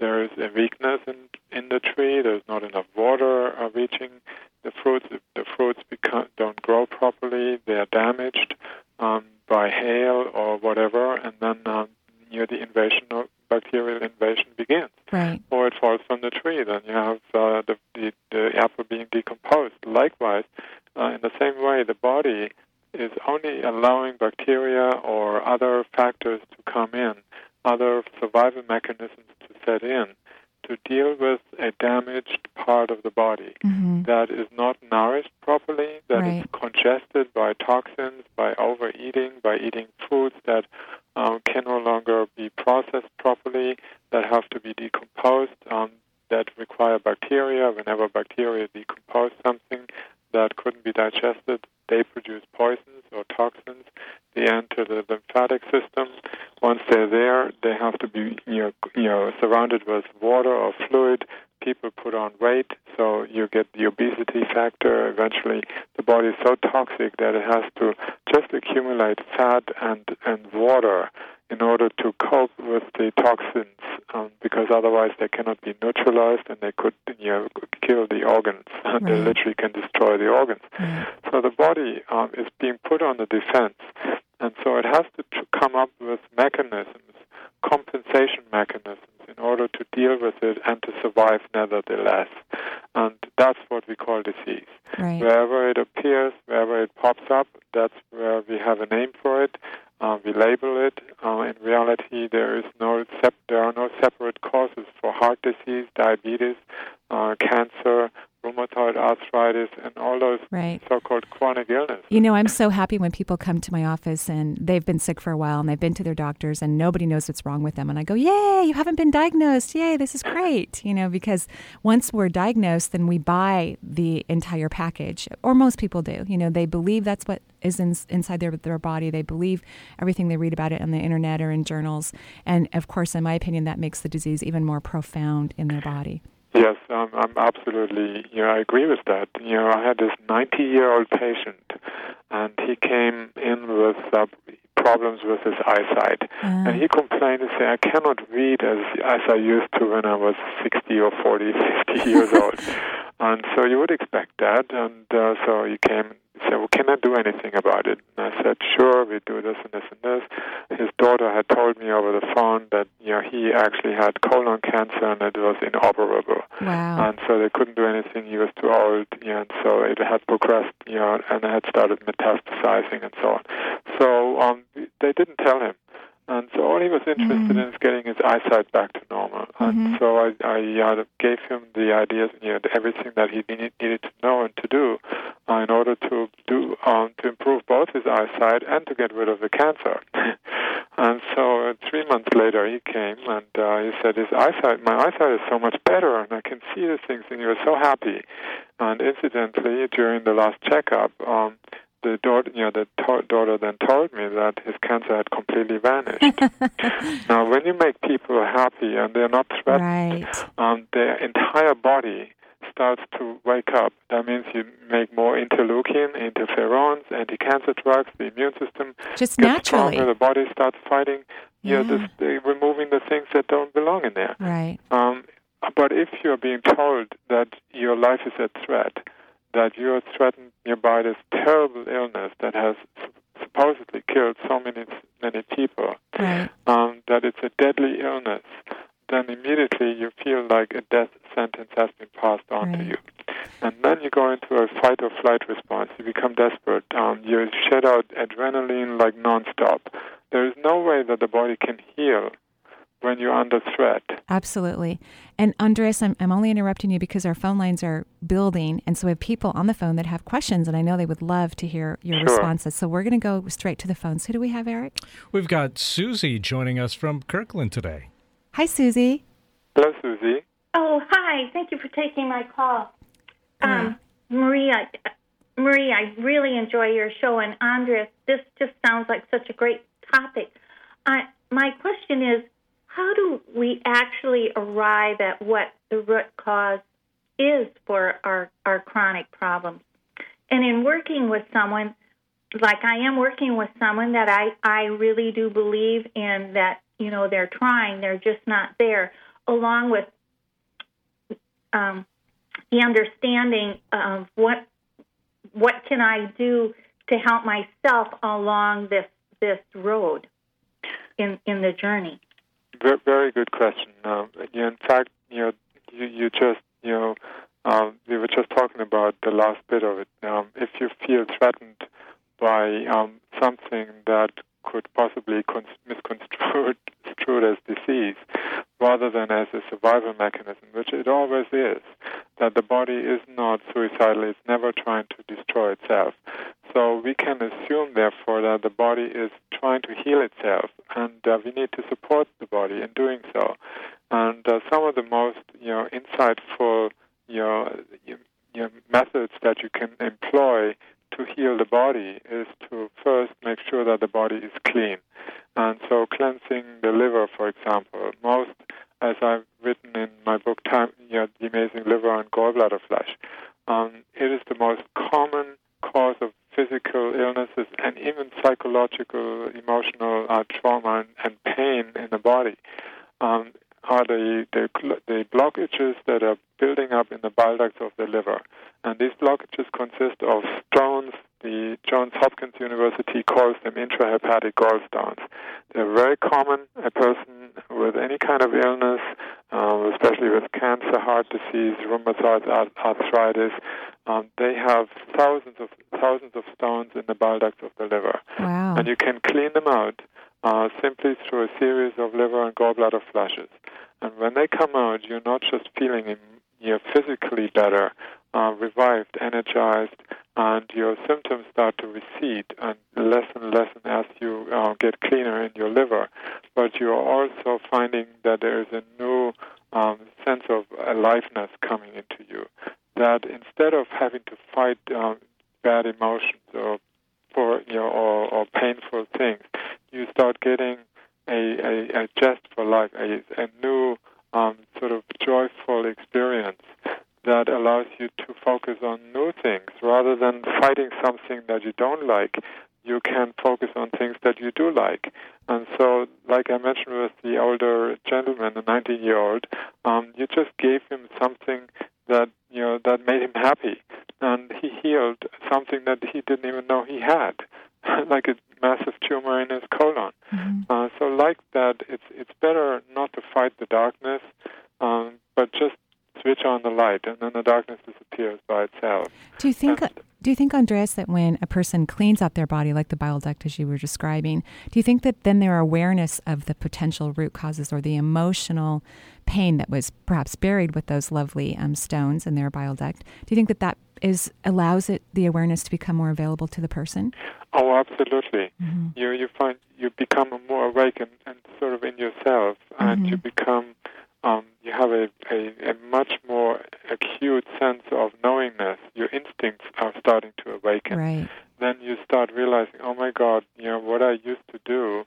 Speaker 3: there is a weakness in, in the tree. There's not enough water uh, reaching the fruits. The fruits become, don't grow properly. They are damaged um, by hail or whatever, and then um, near the invasion of bacterial invasion begins.
Speaker 1: Right.
Speaker 3: Or it falls from the tree. Then you have uh, the, the, the, apple being decomposed. Likewise, uh, in the same way, the body is only allowing bacteria or other factors to come in other survival mechanisms to set in to deal with a damaged part of the body
Speaker 1: Mm-hmm.
Speaker 3: that is not nourished properly, that is
Speaker 1: Right.
Speaker 3: congested by toxins, by overeating, by eating foods that um, can no longer be processed properly, that have to be decomposed, um, that require bacteria. Whenever bacteria decompose something that couldn't be digested, they produce poisons or toxins. They enter the lymphatic system. Once they're there, they have to be you know, you know surrounded with water or fluid. People put on weight, so you get the obesity factor. Eventually, the body is so toxic that it has to just accumulate fat and and water in order to cope with the toxins, um, because otherwise they cannot be neutralized and they could you know kill the organs. they literally can destroy the organs.
Speaker 1: Right.
Speaker 3: So the body um, is being put on the defense, and so it has to tr- come up with mechanisms, compensation mechanisms, in order to deal with it and to survive nevertheless. And that's what we call disease.
Speaker 1: Right.
Speaker 3: Wherever it appears, wherever it pops up, that's where we have a name for it. Uh, we label it. Uh, in reality, there is no sep- there are no separate causes for heart disease, diabetes, uh, cancer, rheumatoid arthritis, and all those
Speaker 1: Right.
Speaker 3: so-called chronic illness.
Speaker 1: You know, I'm so happy when people come to my office and they've been sick for a while and they've been to their doctors and nobody knows what's wrong with them. And I go, Yay, you haven't been diagnosed. Yay, this is great. You know, because once we're diagnosed, then we buy the entire package, or most people do. You know, they believe that's what is in, inside their, their body. They believe everything they read about it on the internet or in journals. And of course, in my opinion, that makes the disease even more profound in their body.
Speaker 3: Yes, um, I'm absolutely. You know, I agree with that. You know, I had this 90-year-old patient, and he came in with uh, problems with his eyesight,
Speaker 1: Uh,
Speaker 3: and he complained and said, "I cannot read as as I used to when I was 60 or 40, 50 years old." And so you would expect that, and uh, so he came said, "Well, can I do anything about it?" And I said, "Sure, we do this and this and this." His daughter had told me over the phone that you know he actually had colon cancer and it was inoperable,
Speaker 1: wow.
Speaker 3: and so they couldn't do anything. He was too old, you know, and so it had progressed, you know, and it had started metastasizing and so on. So um, they didn't tell him. And so all he was interested
Speaker 1: Mm.
Speaker 3: in is getting his eyesight back to normal. And
Speaker 1: Mhm.
Speaker 3: so I, I uh, gave him the ideas, you know, everything that he need, needed to know and to do uh, in order to do um, to improve both his eyesight and to get rid of the cancer. and so uh, three months later, he came and uh, he said, "His eyesight, my eyesight is so much better, and I can see the things." And he was so happy. And incidentally, during the last checkup, um, the daughter, you know, the to- daughter then told me that his cancer had completely vanished. now, when you make people happy and they're not threatened,
Speaker 1: Right.
Speaker 3: um, their entire body starts to wake up. That means you make more interleukin, interferons, anti-cancer drugs. The immune system
Speaker 1: Just naturally.
Speaker 3: stronger. The body starts fighting. You know,
Speaker 1: Yeah.
Speaker 3: this, removing the things that don't belong in there.
Speaker 1: Right.
Speaker 3: Um, but if you're being told that your life is at threat, that you're threatened by this terrible illness that has supposedly killed so many many people,
Speaker 1: Right.
Speaker 3: um, that it's a deadly illness, then immediately you feel like a death sentence has been passed on to you. And then you go into a fight or flight response. You become desperate. Um, you shed out adrenaline like nonstop. There is no way that the body can heal when you're under threat.
Speaker 1: Absolutely. And Andreas, I'm, I'm only interrupting you because our phone lines are building. And so we have people on the phone that have questions, and I know they would love to hear your
Speaker 3: Sure.
Speaker 1: responses. So we're going to go straight to the phones. Who do we have, Eric?
Speaker 2: We've got Susie joining us from Kirkland today.
Speaker 1: Hi, Susie.
Speaker 3: Hello, Susie.
Speaker 6: Oh, hi. Thank you for taking my call.
Speaker 1: Hi.
Speaker 6: Um, Maria, Maria, I really enjoy your show, and Andreas, this just sounds like such a great topic. I, my question is, how do we actually arrive at what the root cause is for our, our chronic problems? And in working with someone, like I am working with someone that I, I really do believe in that, you know, they're trying, they're just not there, along with um, the understanding of what what can I do to help myself along this this road in in the journey.
Speaker 3: Very, good question. Um, in fact, you know, you, you just, you know, um, we were just talking about the last bit of it. Um, if you feel threatened by um, something that could possibly cons- misconstrued as disease rather than as a survival mechanism, which it always is, that the body is not suicidal, it's never trying to destroy itself. So we can assume, therefore, that the body is trying to heal itself, and uh, we need to support the body in doing so. And uh, some of the most, you know, insightful, you know, you, you know, methods that you can employ to heal the body is to first make sure that the body is clean. And so cleansing the liver, for example, most, as I've written in my book, Time, you know, The Amazing Liver and Gallbladder Flush, um, it is the most common cause of physical illnesses and even psychological, emotional uh, trauma and, and, pain in the body. Um, are the, the, the blockages that are building up in the bile ducts of the liver. And these blockages consist of Johns Hopkins University calls them intrahepatic gallstones. They're very common. A person with any kind of illness, um, especially with cancer, heart disease, rheumatoid arthritis, um, they have thousands of thousands of stones in the bile ducts of the liver.
Speaker 1: Wow.
Speaker 3: And you can clean them out uh, simply through a series of liver and gallbladder flushes. And when they come out, you're not just feeling you're physically better, uh, revived, energized, and your symptoms start to recede and lessen and lessen as you uh, get cleaner in your liver. But you're also finding that there is a new um, sense of aliveness coming into you. That instead of having to fight um, bad emotions or for you know or, or painful things, you start getting a, a, a jest for life, a, a new um, sort of joyful experience that allows you to focus on new things rather than fighting something that you don't like. You can focus on things that you do like. And so, like I mentioned with the older gentleman, the 19 year old, um, you just gave him something that, you know, that made him happy. And he healed something that he didn't even know he had. like a massive tumor in his colon. Mm-hmm. Uh, so, like that, it's it's better not to fight the darkness, um, but just switch on the light, and then the darkness disappears by itself.
Speaker 1: Do you think? And, do you think, Andreas, that when a person cleans out their body, like the bile duct as you were describing, do you think that then their awareness of the potential root causes or the emotional pain that was perhaps buried with those lovely um, stones in their bile duct, do you think that that is allows it the awareness to become more available to the person?
Speaker 3: Oh, absolutely. Mm-hmm. You you find you become more awake and, and sort of in yourself, mm-hmm. and you become um, you have a, a, a much more acute sense of knowingness. Your instincts are starting to awaken.
Speaker 1: Right.
Speaker 3: Then you start realizing, oh my God, you know what I used to do,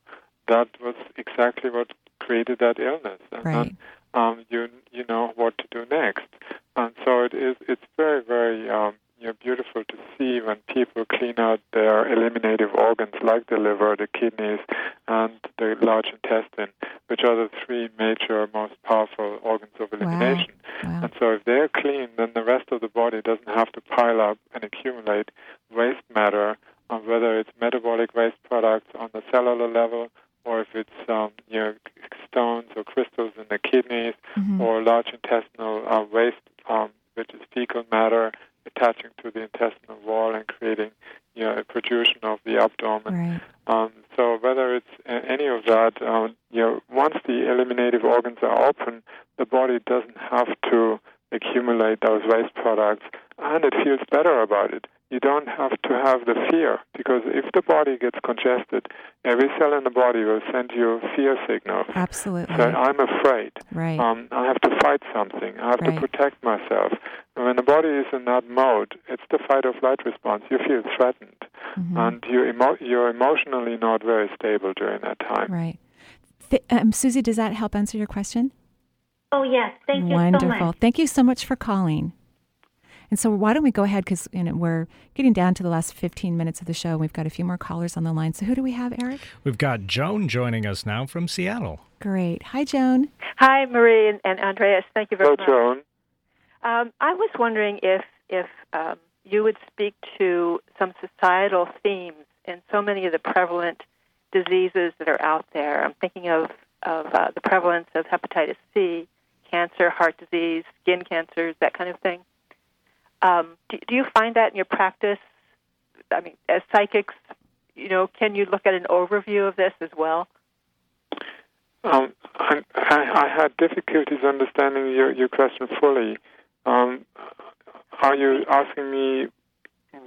Speaker 3: that was exactly what created that illness, and
Speaker 1: right.
Speaker 3: then um, you you know what to do next. And so it is. It's very very um, you know, beautiful to see when people clean out their eliminative organs like the liver, the kidneys, and the large intestine, which are the three major, most powerful organs of elimination.
Speaker 1: Wow. Wow.
Speaker 3: And so if they're clean, then the rest of the body doesn't have to pile up and accumulate waste matter, whether it's metabolic waste products on the cellular level or if it's um, you know stones or crystals in the kidneys mm-hmm. or large intestinal uh, waste, um, which is fecal matter attaching to the intestinal wall and creating you know a protrusion of the abdomen.
Speaker 1: Right.
Speaker 3: Um, so whether it's any of that, um, you know, once the eliminative organs are open, the body doesn't have to accumulate those waste products, and it feels better about it you don't have to have the fear because if the body gets congested, every cell in the body will send you fear signals.
Speaker 1: Absolutely.
Speaker 3: So I'm afraid.
Speaker 1: Right.
Speaker 3: Um, I have to fight something. I have
Speaker 1: right.
Speaker 3: to protect myself. And when the body is in that mode, it's the fight or flight response. You feel threatened, mm-hmm. and you emo- you're emotionally not very stable during that time.
Speaker 1: Right. Th- um, Susie, does that help answer your question?
Speaker 6: Oh yes, thank
Speaker 1: you Wonderful.
Speaker 6: so much.
Speaker 1: Thank you so much for calling. And so, why don't we go ahead because you know, we're getting down to the last 15 minutes of the show. And we've got a few more callers on the line. So, who do we have, Eric?
Speaker 2: We've got Joan joining us now from Seattle.
Speaker 1: Great. Hi, Joan.
Speaker 7: Hi, Marie and, and Andreas. Thank you very
Speaker 3: Hello,
Speaker 7: much. Hello, Joan. Um, I was wondering if if um, you would speak to some societal themes in so many of the prevalent diseases that are out there. I'm thinking of of uh, the prevalence of hepatitis C, cancer, heart disease, skin cancers, that kind of thing. Um, do, do you find that in your practice? I mean, as psychics, you know, can you look at an overview of this as well?
Speaker 3: Um, I, I, I had difficulties understanding your, your question fully. Um, are you asking me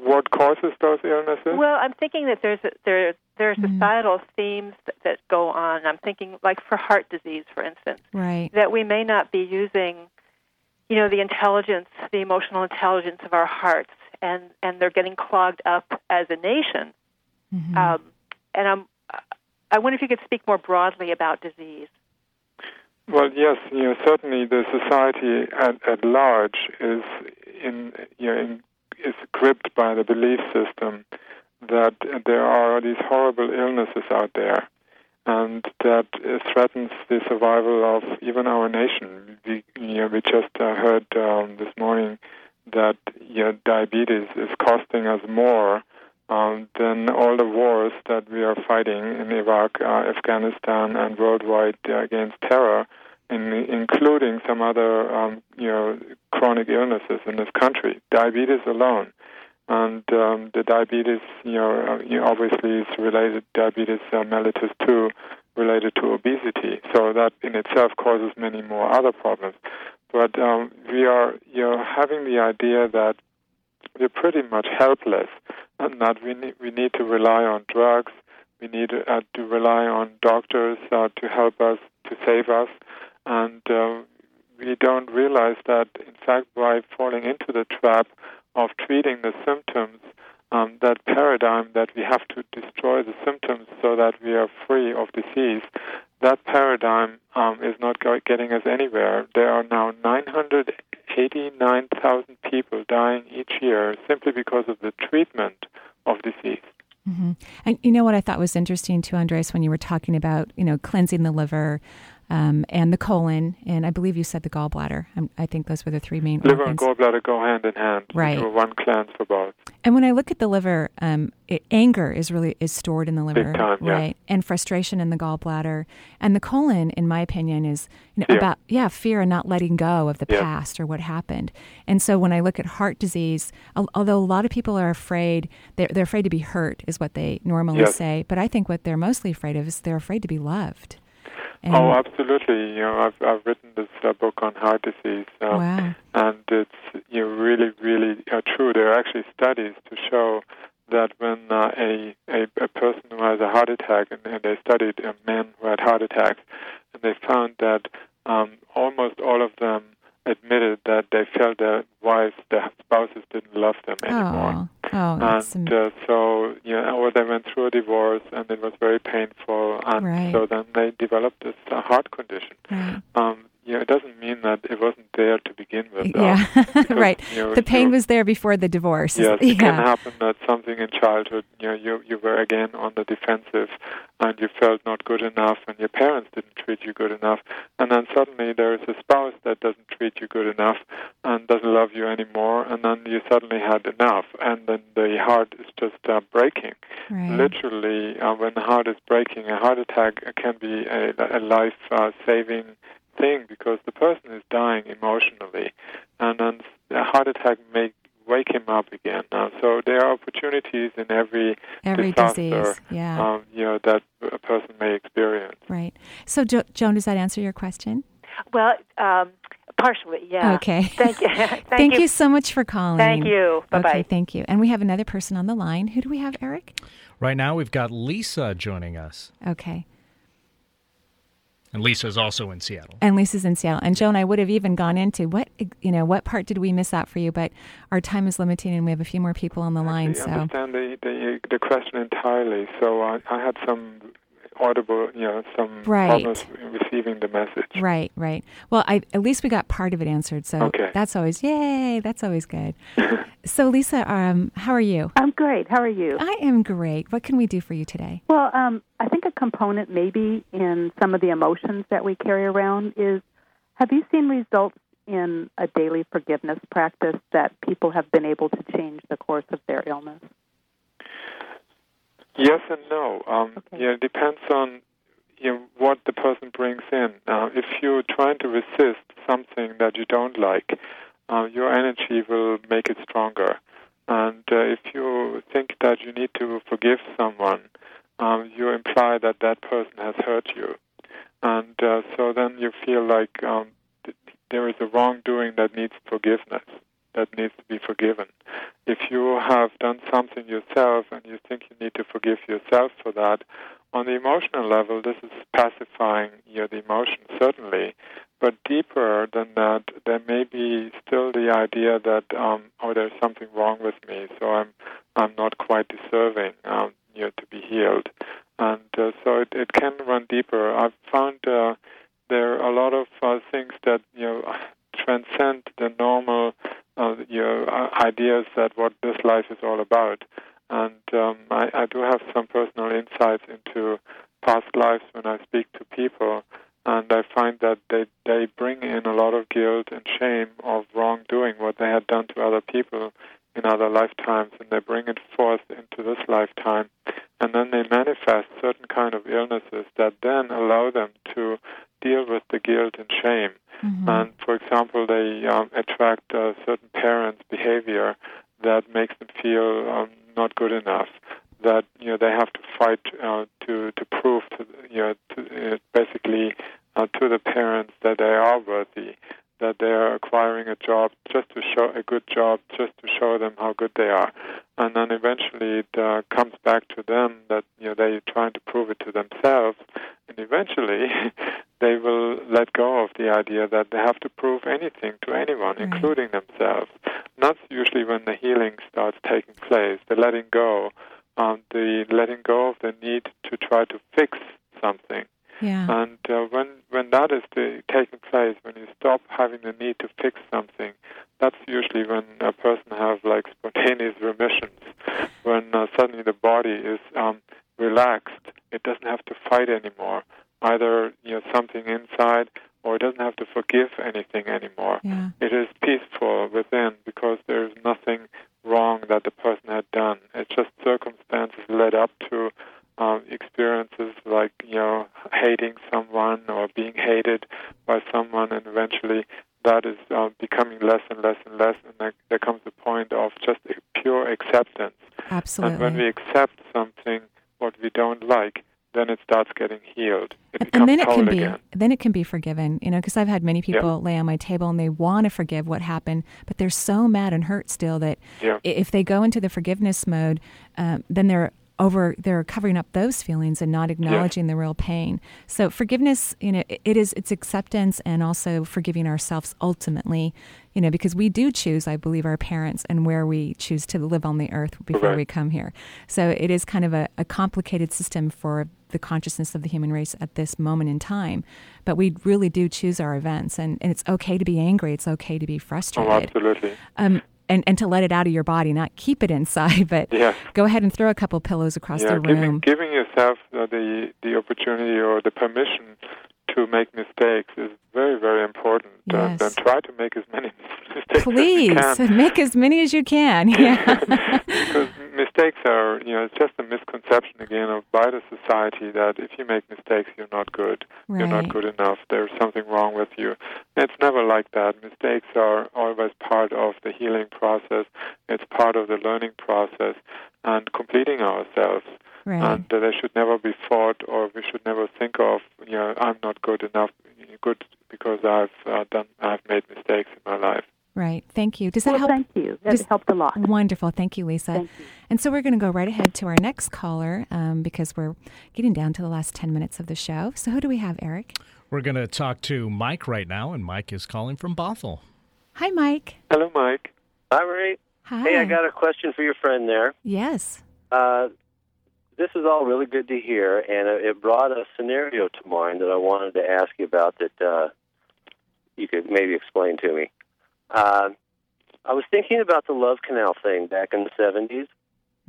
Speaker 3: what causes those illnesses?
Speaker 7: Well, I'm thinking that there's a, there there are
Speaker 1: Mhm.
Speaker 7: societal themes that, that go on. I'm thinking, like for heart disease, for instance,
Speaker 1: Right.
Speaker 7: that we may not be using, you know, the intelligence, the emotional intelligence of our hearts, and and they're getting clogged up as a nation.
Speaker 1: Mhm.
Speaker 7: Um, and I'm, I wonder if you could speak more broadly about disease.
Speaker 3: Well, yes, you know, certainly the society at, at large is in, you know, in, is gripped by the belief system that there are these horrible illnesses out there, and that threatens the survival of even our nation. We, you know, we just uh, heard um, this morning that you know, diabetes is costing us more um, than all the wars that we are fighting in Iraq, uh, Afghanistan, and worldwide uh, against terror, in, including some other um, you know chronic illnesses in this country. Diabetes alone, and um, the diabetes you know, uh, obviously is related diabetes uh, mellitus two related to obesity. So that in itself causes many more other problems. But um, we are you know having the idea that we're pretty much helpless and that we need, we need to rely on drugs. We need uh, to rely on doctors uh, to help us, to save us. And uh, we don't realize that, in fact, by falling into the trap of treating the symptoms, um, that paradigm that we have to destroy the symptoms so that we are free of disease, that paradigm um, is not getting us anywhere. There are now 989,000 people dying each year simply because of the treatment of disease.
Speaker 1: hmm And you know what I thought was interesting too, Andreas, when you were talking about you know cleansing the liver um, and the colon, and I believe you said the gallbladder. Um, I think those were the three main
Speaker 3: Liver and gallbladder go hand in hand.
Speaker 1: Right.
Speaker 3: Do one cleanse for both.
Speaker 1: And when I look at the liver, um, it, anger is really is stored in the liver,
Speaker 3: time, yeah.
Speaker 1: right? And frustration in the gallbladder, and the colon, in my opinion, is you know, about yeah fear and not letting go of the
Speaker 3: Yeah.
Speaker 1: past or what happened. And so when I look at heart disease, al- although a lot of people are afraid, they're, they're afraid to be hurt, is what they normally
Speaker 3: Yes.
Speaker 1: say. But I think what they're mostly afraid of is they're afraid to be loved. And,
Speaker 3: oh, absolutely. You know, I've I've written this uh, book on heart disease, um,
Speaker 1: wow.
Speaker 3: and it's you know, really, really uh, true. There are actually studies to show that when uh, a, a a person who has a heart attack, and, and they studied uh, men who had heart attacks, and they found that um, almost all of them admitted that they felt their wives, their spouses, didn't love them anymore.
Speaker 1: Oh, oh, that's
Speaker 3: and uh, so you know, or they went through a divorce, and it was very painful, and
Speaker 1: Right.
Speaker 3: so then they developed this uh, heart condition.
Speaker 1: right.
Speaker 3: Um, you know, it doesn't mean that it wasn't there to begin with.
Speaker 1: Yeah,
Speaker 3: um,
Speaker 1: right.
Speaker 3: you know,
Speaker 1: The pain was there before the divorce.
Speaker 3: Yes, it
Speaker 1: yeah.
Speaker 3: can happen that something in childhood, you know, you you were again on the defensive, and you felt not good enough, and your parents didn't treat you good enough, and then suddenly there is a spouse that doesn't treat you good enough, and doesn't love you anymore, and then you suddenly had enough, and then the heart is just uh, breaking.
Speaker 1: Right.
Speaker 3: Literally, uh, when the heart is breaking, a heart attack can be a, a life-saving thing because the person is dying emotionally, and then a heart attack may wake him up again. Uh, so there are opportunities in every
Speaker 1: Every
Speaker 3: disaster,
Speaker 1: disease. Yeah.
Speaker 3: um, you know, that a person may experience.
Speaker 1: right. So, jo- Joan, does that answer your question?
Speaker 7: Well, um, partially, yeah.
Speaker 1: Okay.
Speaker 7: Thank you. Thank,
Speaker 1: Thank you. so much for calling.
Speaker 7: Thank you. Bye bye.
Speaker 1: Okay, thank you. And we have another person on the line. Who do we have, Eric?
Speaker 2: Right now, we've got Lisa joining us.
Speaker 1: Okay.
Speaker 2: And Lisa's also in Seattle.
Speaker 1: And Lisa's in Seattle. And Joan, I would have even gone into what you know, what part did we miss out for you? But our time is limiting, and we have a few more people on the line.
Speaker 3: I
Speaker 1: So
Speaker 3: understand the, the the question entirely. So I, I had some audible, you know, some
Speaker 1: Right.
Speaker 3: problems receiving the message.
Speaker 1: right, right. Well, I, at least we got part of it answered. So
Speaker 3: Okay.
Speaker 1: that's always yay. That's always good. so Lisa, um, how are you?
Speaker 8: I'm great. How are you?
Speaker 1: I am great. What can we do for you today?
Speaker 8: Well, um, I think a component maybe in some of the emotions that we carry around is have you seen results in a daily forgiveness practice that people have been able to change the course of their illness?
Speaker 3: Yes and no. Um,
Speaker 8: Okay.
Speaker 3: Yeah, it depends on you know, what the person brings in. Uh, if you're trying to resist something that you don't like, uh, your energy will make it stronger. And uh, if you think that you need to forgive someone, um, you imply that that person has hurt you. And uh, so then you feel like um, th- there is a wrongdoing that needs forgiveness, that needs to be forgiven. If you have done something yourself and you think you need to forgive yourself for that, on the emotional level, this is pacifying you know, the emotion, certainly. But deeper than that, there may be still the idea that, um, oh, there's something wrong with me, so I'm, I'm not quite deserving um, to be healed. And uh, so it, it can run deeper. I've found uh, there are a lot of uh, things that you know transcend the normal uh, you know, ideas that what this life is all about. And um, I, I do have some personal insights into past lives when I speak to people, and I find that they they bring in a lot of guilt and shame of wrongdoing, what they had done to other people in other lifetimes, and they bring it forth into this lifetime, and then they manifest certain kind of illnesses that then allow them to deal with the guilt and shame. Mm-hmm. And for example, they um, attract a certain parents' behavior that makes them feel um, not good enough. That you know they have to fight uh, to to prove to you know to, uh, basically uh, to the parents that they are worthy, that they are acquiring a job a good job, just to show them how good they are, and then eventually it uh, comes back to them that you know they're trying to prove it to themselves, and eventually they will let go of the idea that they have to prove anything to anyone, right. including themselves. And that's usually when the healing starts taking place, the letting go, um, the letting go of the need to try to fix something.
Speaker 1: Yeah.
Speaker 3: And uh, when when that is the, taking place, when you stop having the need to fix something, that's usually when a person has like spontaneous remissions, when uh, suddenly the body is um, relaxed. It doesn't fight anymore either you know something inside or it doesn't have to forgive anything anymore.
Speaker 1: Yeah.
Speaker 3: It is peaceful within because there's nothing wrong that the person had done. It's just circumstances led up to um, experiences like you know hating someone or being hated by someone, and eventually that is uh, becoming less and less and less, and there, there comes the point of just pure acceptance.
Speaker 1: Absolutely.
Speaker 3: And when we accept something what we don't like, then it starts getting healed. It
Speaker 1: and then it can
Speaker 3: be again.
Speaker 1: then it can be forgiven. You know, because I've had many people yeah. lay on my table and they want to forgive what happened, but they're so mad and hurt still that
Speaker 3: yeah.
Speaker 1: if they go into the forgiveness mode, um, then they're over they're covering up those feelings and not acknowledging the real pain. So forgiveness you know it is it's acceptance and also forgiving ourselves ultimately you know because we do choose i believe our parents and where we choose to live on the earth before
Speaker 3: okay.
Speaker 1: we come here. So it is kind of a, a complicated system for the consciousness of the human race at this moment in time but we really do choose our events and, and it's okay to be angry it's okay to be frustrated.
Speaker 3: oh, absolutely.
Speaker 1: Um, and, and to let it out of your body, not keep it inside, but
Speaker 3: yeah.
Speaker 1: go ahead and throw a couple pillows across
Speaker 3: yeah,
Speaker 1: the room.
Speaker 3: Giving, giving yourself uh, the the opportunity or the permission to make mistakes is very, very important.
Speaker 1: Yes.
Speaker 3: And, and try to make as many mistakes
Speaker 1: Please,
Speaker 3: as you can.
Speaker 1: make as many as you can. Yeah.
Speaker 3: because mistakes are, you know, it's just a misconception again of by the society that if you make mistakes, you're not good.
Speaker 1: Right.
Speaker 3: You're not good enough. There's something wrong with you. It's never like that. Mistakes are always part of the healing process. It's part of the learning process and completing ourselves.
Speaker 1: Right.
Speaker 3: And uh, they should never be fought, or we should never think of, you know, I'm not good enough, good because I've uh, done, I've made mistakes in my life.
Speaker 1: Right. Thank you. Does that
Speaker 8: well,
Speaker 1: help?
Speaker 8: Thank you. That
Speaker 1: Does,
Speaker 8: helped a lot.
Speaker 1: Wonderful. Thank you, Lisa.
Speaker 8: Thank you.
Speaker 1: And so we're going to go right ahead to our next caller um, because we're getting down to the last 10 minutes of the show. So who do we have, Eric?
Speaker 2: We're going to talk to Mike right now, and Mike is calling from Bothell.
Speaker 1: Hi, Mike.
Speaker 3: Hello, Mike.
Speaker 9: Hi, Marie.
Speaker 1: Hi.
Speaker 9: Hey, I got a question for your friend there.
Speaker 1: Yes.
Speaker 9: Uh, this is all really good to hear, and it brought a scenario to mind that I wanted to ask you about that uh, you could maybe explain to me. Uh, I was thinking about the Love Canal thing back in the 70s.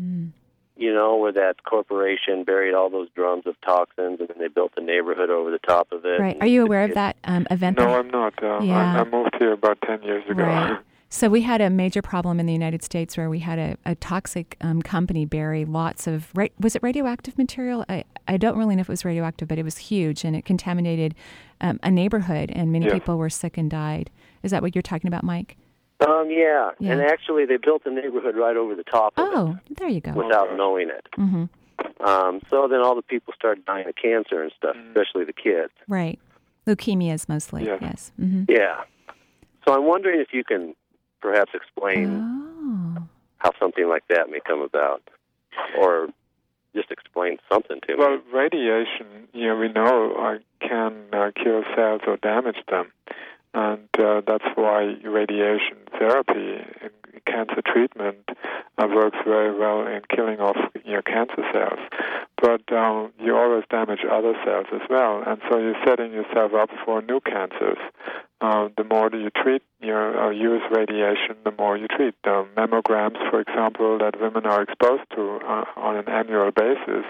Speaker 1: Mm.
Speaker 9: You know, where that corporation buried all those drums of toxins and then they built a neighborhood over the top of it.
Speaker 1: Right. Are you aware of that um, event?
Speaker 3: No,
Speaker 1: that-
Speaker 3: I'm not. Uh,
Speaker 1: Yeah.
Speaker 3: I, I moved here about 10 years ago.
Speaker 1: Right. So we had a major problem in the United States where we had a, a toxic um, company bury lots of ra- was it radioactive material? I, I don't really know if it was radioactive, but it was huge and it contaminated um, a neighborhood and many
Speaker 3: Yes.
Speaker 1: people were sick and died. Is that what you're talking about, Mike?
Speaker 9: Um, yeah.
Speaker 1: Yeah.
Speaker 9: and actually, they built a neighborhood right over the top of
Speaker 1: Oh, there you go.
Speaker 9: it without knowing it.
Speaker 1: Mm-hmm.
Speaker 9: Um, so then all the people started dying of cancer and stuff,
Speaker 3: Mm.
Speaker 9: especially the kids.
Speaker 1: Right. Leukemias mostly.
Speaker 3: Yeah.
Speaker 1: Yes. hmm
Speaker 9: Yeah. So I'm wondering if you can perhaps explain
Speaker 1: Oh.
Speaker 9: how something like that may come about, or just explain something to me.
Speaker 3: Well, radiation, you know, we know uh, can uh, kill cells or damage them, and uh, that's why radiation therapy and cancer treatment uh, works very well in killing off your cancer cells. But um, you always damage other cells as well, and so you're setting yourself up for new cancers. Uh, the more you treat, you know, uh, use radiation, the more you treat. Um, mammograms, for example, that women are exposed to uh, on an annual basis,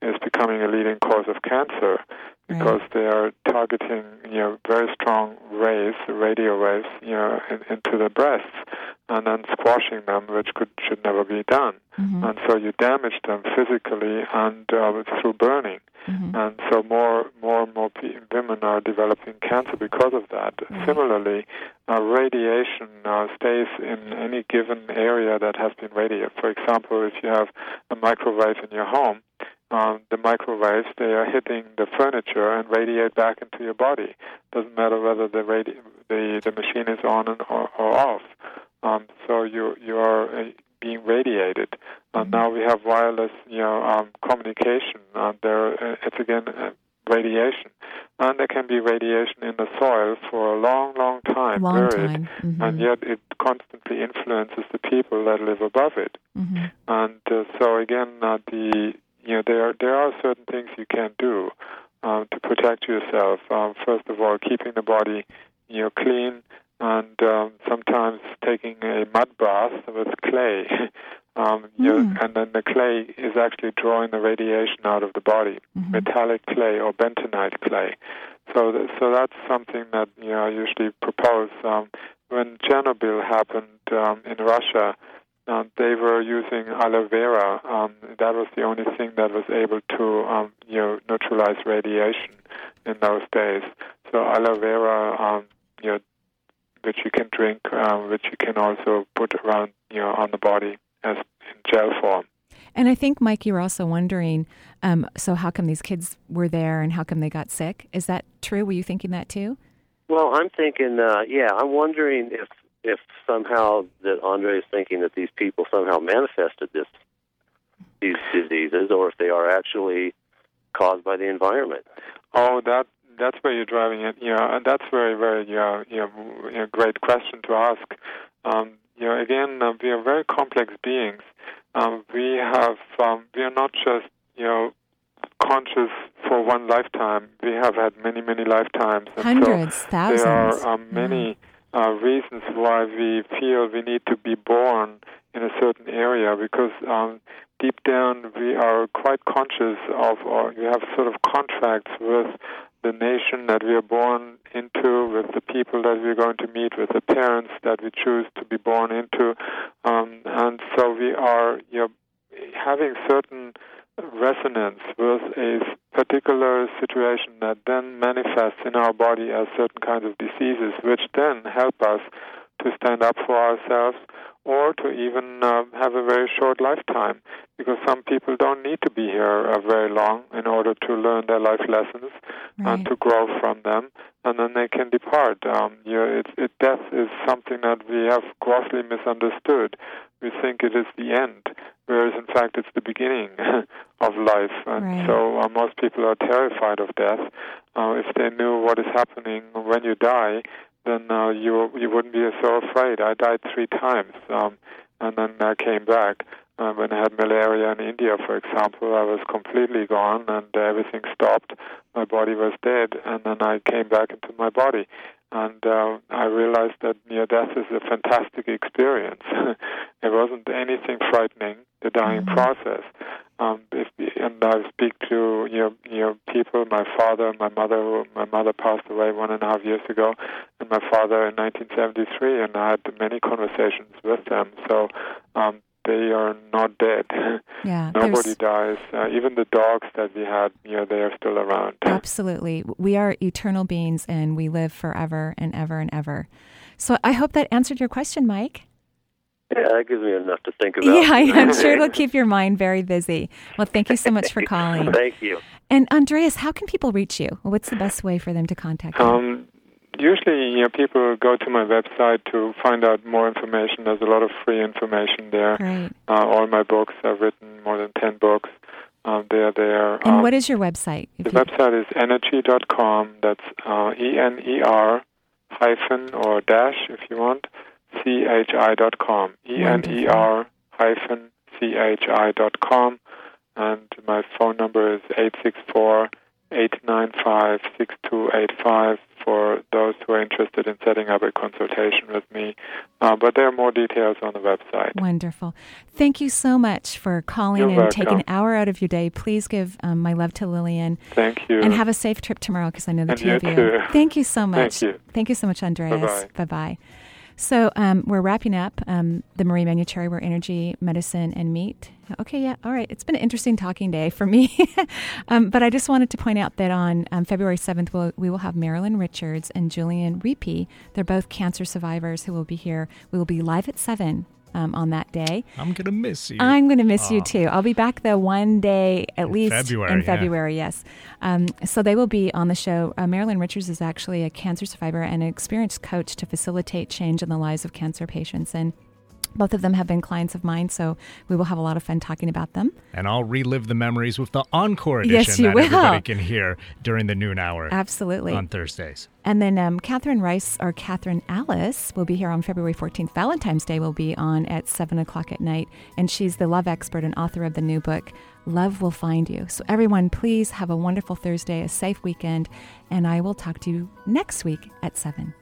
Speaker 3: is becoming a leading cause of cancer because they are targeting, you know, very strong rays, radio waves, you know, in, into the breasts, and then squashing them, which could should never be done.
Speaker 1: Mhm.
Speaker 3: And so you damage them physically and uh, through burning.
Speaker 1: Mhm.
Speaker 3: And so more, more and more women are developing cancer because of that.
Speaker 1: Right.
Speaker 3: Similarly, uh, radiation uh, stays in any given area that has been radiated. For example, if you have a microwave in your home, um, the microwaves they are hitting the furniture and radiate back into your body. Doesn't matter whether the radi- the the machine is on and or, or off. Um, so you you are uh, being radiated. And now we have wireless, you know, um, communication. Uh, there, uh, it's again uh, radiation, and there can be radiation in the soil for a long, long time,
Speaker 1: Long
Speaker 3: buried,
Speaker 1: time. Mhm.
Speaker 3: and yet it constantly influences the people that live above it.
Speaker 1: Mhm.
Speaker 3: And uh, so again, uh, the you know there there are certain things you can do um, to protect yourself. Um, first of all, keeping the body you know clean, and um, sometimes taking a mud bath with clay. um, you
Speaker 1: Mm.
Speaker 3: and then the clay is actually drawing the radiation out of the body,
Speaker 1: Mhm.
Speaker 3: metallic clay or bentonite clay. So, th- so that's something that you know I usually propose. Um, when Chernobyl happened um, in Russia, uh, they were using aloe vera. Um, that was the only thing that was able to, um, you know, neutralize radiation in those days. So aloe vera, um, you know, which you can drink, uh, which you can also put around, you know, on the body as in gel form.
Speaker 1: And I think, Mike, you were also wondering um, so how come these kids were there and how come they got sick? Is that true? Were you thinking that too?
Speaker 9: Well, I'm thinking, uh, yeah, I'm wondering if if somehow that Andre is thinking that these people somehow manifested this these diseases, or if they are actually caused by the environment.
Speaker 3: Oh, that that's where you're driving it. You know, and that's very, very, you know, you know, you know, great question to ask. Um, you know, again, uh, we are very complex beings. Um, we have, um, we are not just, you know, conscious for one lifetime. We have had many, many lifetimes. And
Speaker 1: Hundreds,
Speaker 3: so
Speaker 1: thousands.
Speaker 3: There are um, many uh, reasons why we feel we need to be born in a certain area because um, deep down we are quite conscious of, or we have sort of contracts with the nation that we are born into, with the people that we're going to meet, with the parents that we choose to be born into, um, and so we are you know, having certain resonance with a particular situation that then manifests in our body as certain kinds of diseases, which then help us to stand up for ourselves or to even uh, have a very short lifetime because some people don't need to be here uh, very long in order to learn their life lessons
Speaker 1: Right.
Speaker 3: and to grow from them and then they can depart um, you know, it, it, death is something that we have grossly misunderstood we think it is the end whereas in fact it's the beginning of life and
Speaker 1: Right.
Speaker 3: so uh, most people are terrified of death uh, if they knew what is happening when you die then uh, you you wouldn't be so afraid. I died three times, um, and then I came back. Uh, when I had malaria in India, for example, I was completely gone and everything stopped. My body was dead, and then I came back into my body. And uh, I realized that near death is a fantastic experience. there wasn't anything frightening, the dying
Speaker 1: Mhm.
Speaker 3: process. Um, if, and I speak to you know, you know people. My father, my mother. who- My mother passed away one and a half years ago, and my father in 1973, and I had many conversations with them. So um, they are not dead.
Speaker 1: Yeah.
Speaker 3: Nobody
Speaker 1: there's-
Speaker 3: dies. Uh, even the dogs that we had, you know, they are still around.
Speaker 1: Absolutely. We are eternal beings and we live forever and ever and ever. So I hope that answered your question, Mike.
Speaker 9: Yeah, that gives me enough to think about.
Speaker 1: Yeah, I'm sure it'll keep your mind very busy. Well, thank you so much for calling.
Speaker 9: Thank you.
Speaker 1: And Andreas, how can people reach you? What's the best way for them to contact you?
Speaker 3: Um, usually, you know, people go to my website to find out more information. There's a lot of free information there.
Speaker 1: Great.
Speaker 3: Uh, all my books, I've written more than 10 books. Um, they're there.
Speaker 1: And
Speaker 3: um,
Speaker 1: what is your website?
Speaker 3: The website is ener-chi.com. That's uh, E N E R hyphen or dash, if you want, C H I.com. E N E R hyphen C H I.com. And my phone number is 864 895 6285 for those who are interested in setting up a consultation with me. Uh, but there are more details on the website.
Speaker 1: Wonderful. Thank you so much for calling
Speaker 3: You're
Speaker 1: and
Speaker 3: welcome.
Speaker 1: taking an hour out of your day. Please give um, my love to Lillian.
Speaker 3: Thank you.
Speaker 1: And have a safe trip tomorrow because I know the
Speaker 3: And
Speaker 1: two
Speaker 3: you
Speaker 1: of you.
Speaker 3: too.
Speaker 1: Thank you so much.
Speaker 3: Thank you.
Speaker 1: Thank you so much, Andreas.
Speaker 3: Bye-bye.
Speaker 1: Bye bye. So um, we're wrapping up um, the Marie Manuchehri, where energy, medicine, and meet. Okay, yeah, all right. It's been an interesting talking day for me. um, but I just wanted to point out that on um, February 7th, we'll, we will have Marilyn Richards and Julian Reapy. They're both cancer survivors who will be here. We will be live at 7 um, on that day.
Speaker 2: I'm going to miss you.
Speaker 1: I'm going to miss you too. I'll be back though one day at
Speaker 2: In
Speaker 1: least
Speaker 2: February,
Speaker 1: in
Speaker 2: yeah.
Speaker 1: February. Yes. Um, so they will be on the show. Uh, Marilyn Richards is actually a cancer survivor and an experienced coach to facilitate change in the lives of cancer patients. And both of them have been clients of mine, so we will have a lot of fun talking about them.
Speaker 2: And I'll relive the memories with the encore edition
Speaker 1: Yes, you
Speaker 2: that
Speaker 1: will.
Speaker 2: everybody can hear during the noon hour
Speaker 1: Absolutely.
Speaker 2: on Thursdays.
Speaker 1: And then um, Catherine Rice or Catherine Alice will be here on February 14th. Valentine's Day will be on at 7 o'clock at night. And she's the love expert and author of the new book, Love Will Find You. So, everyone, please have a wonderful Thursday, a safe weekend, and I will talk to you next week at 7.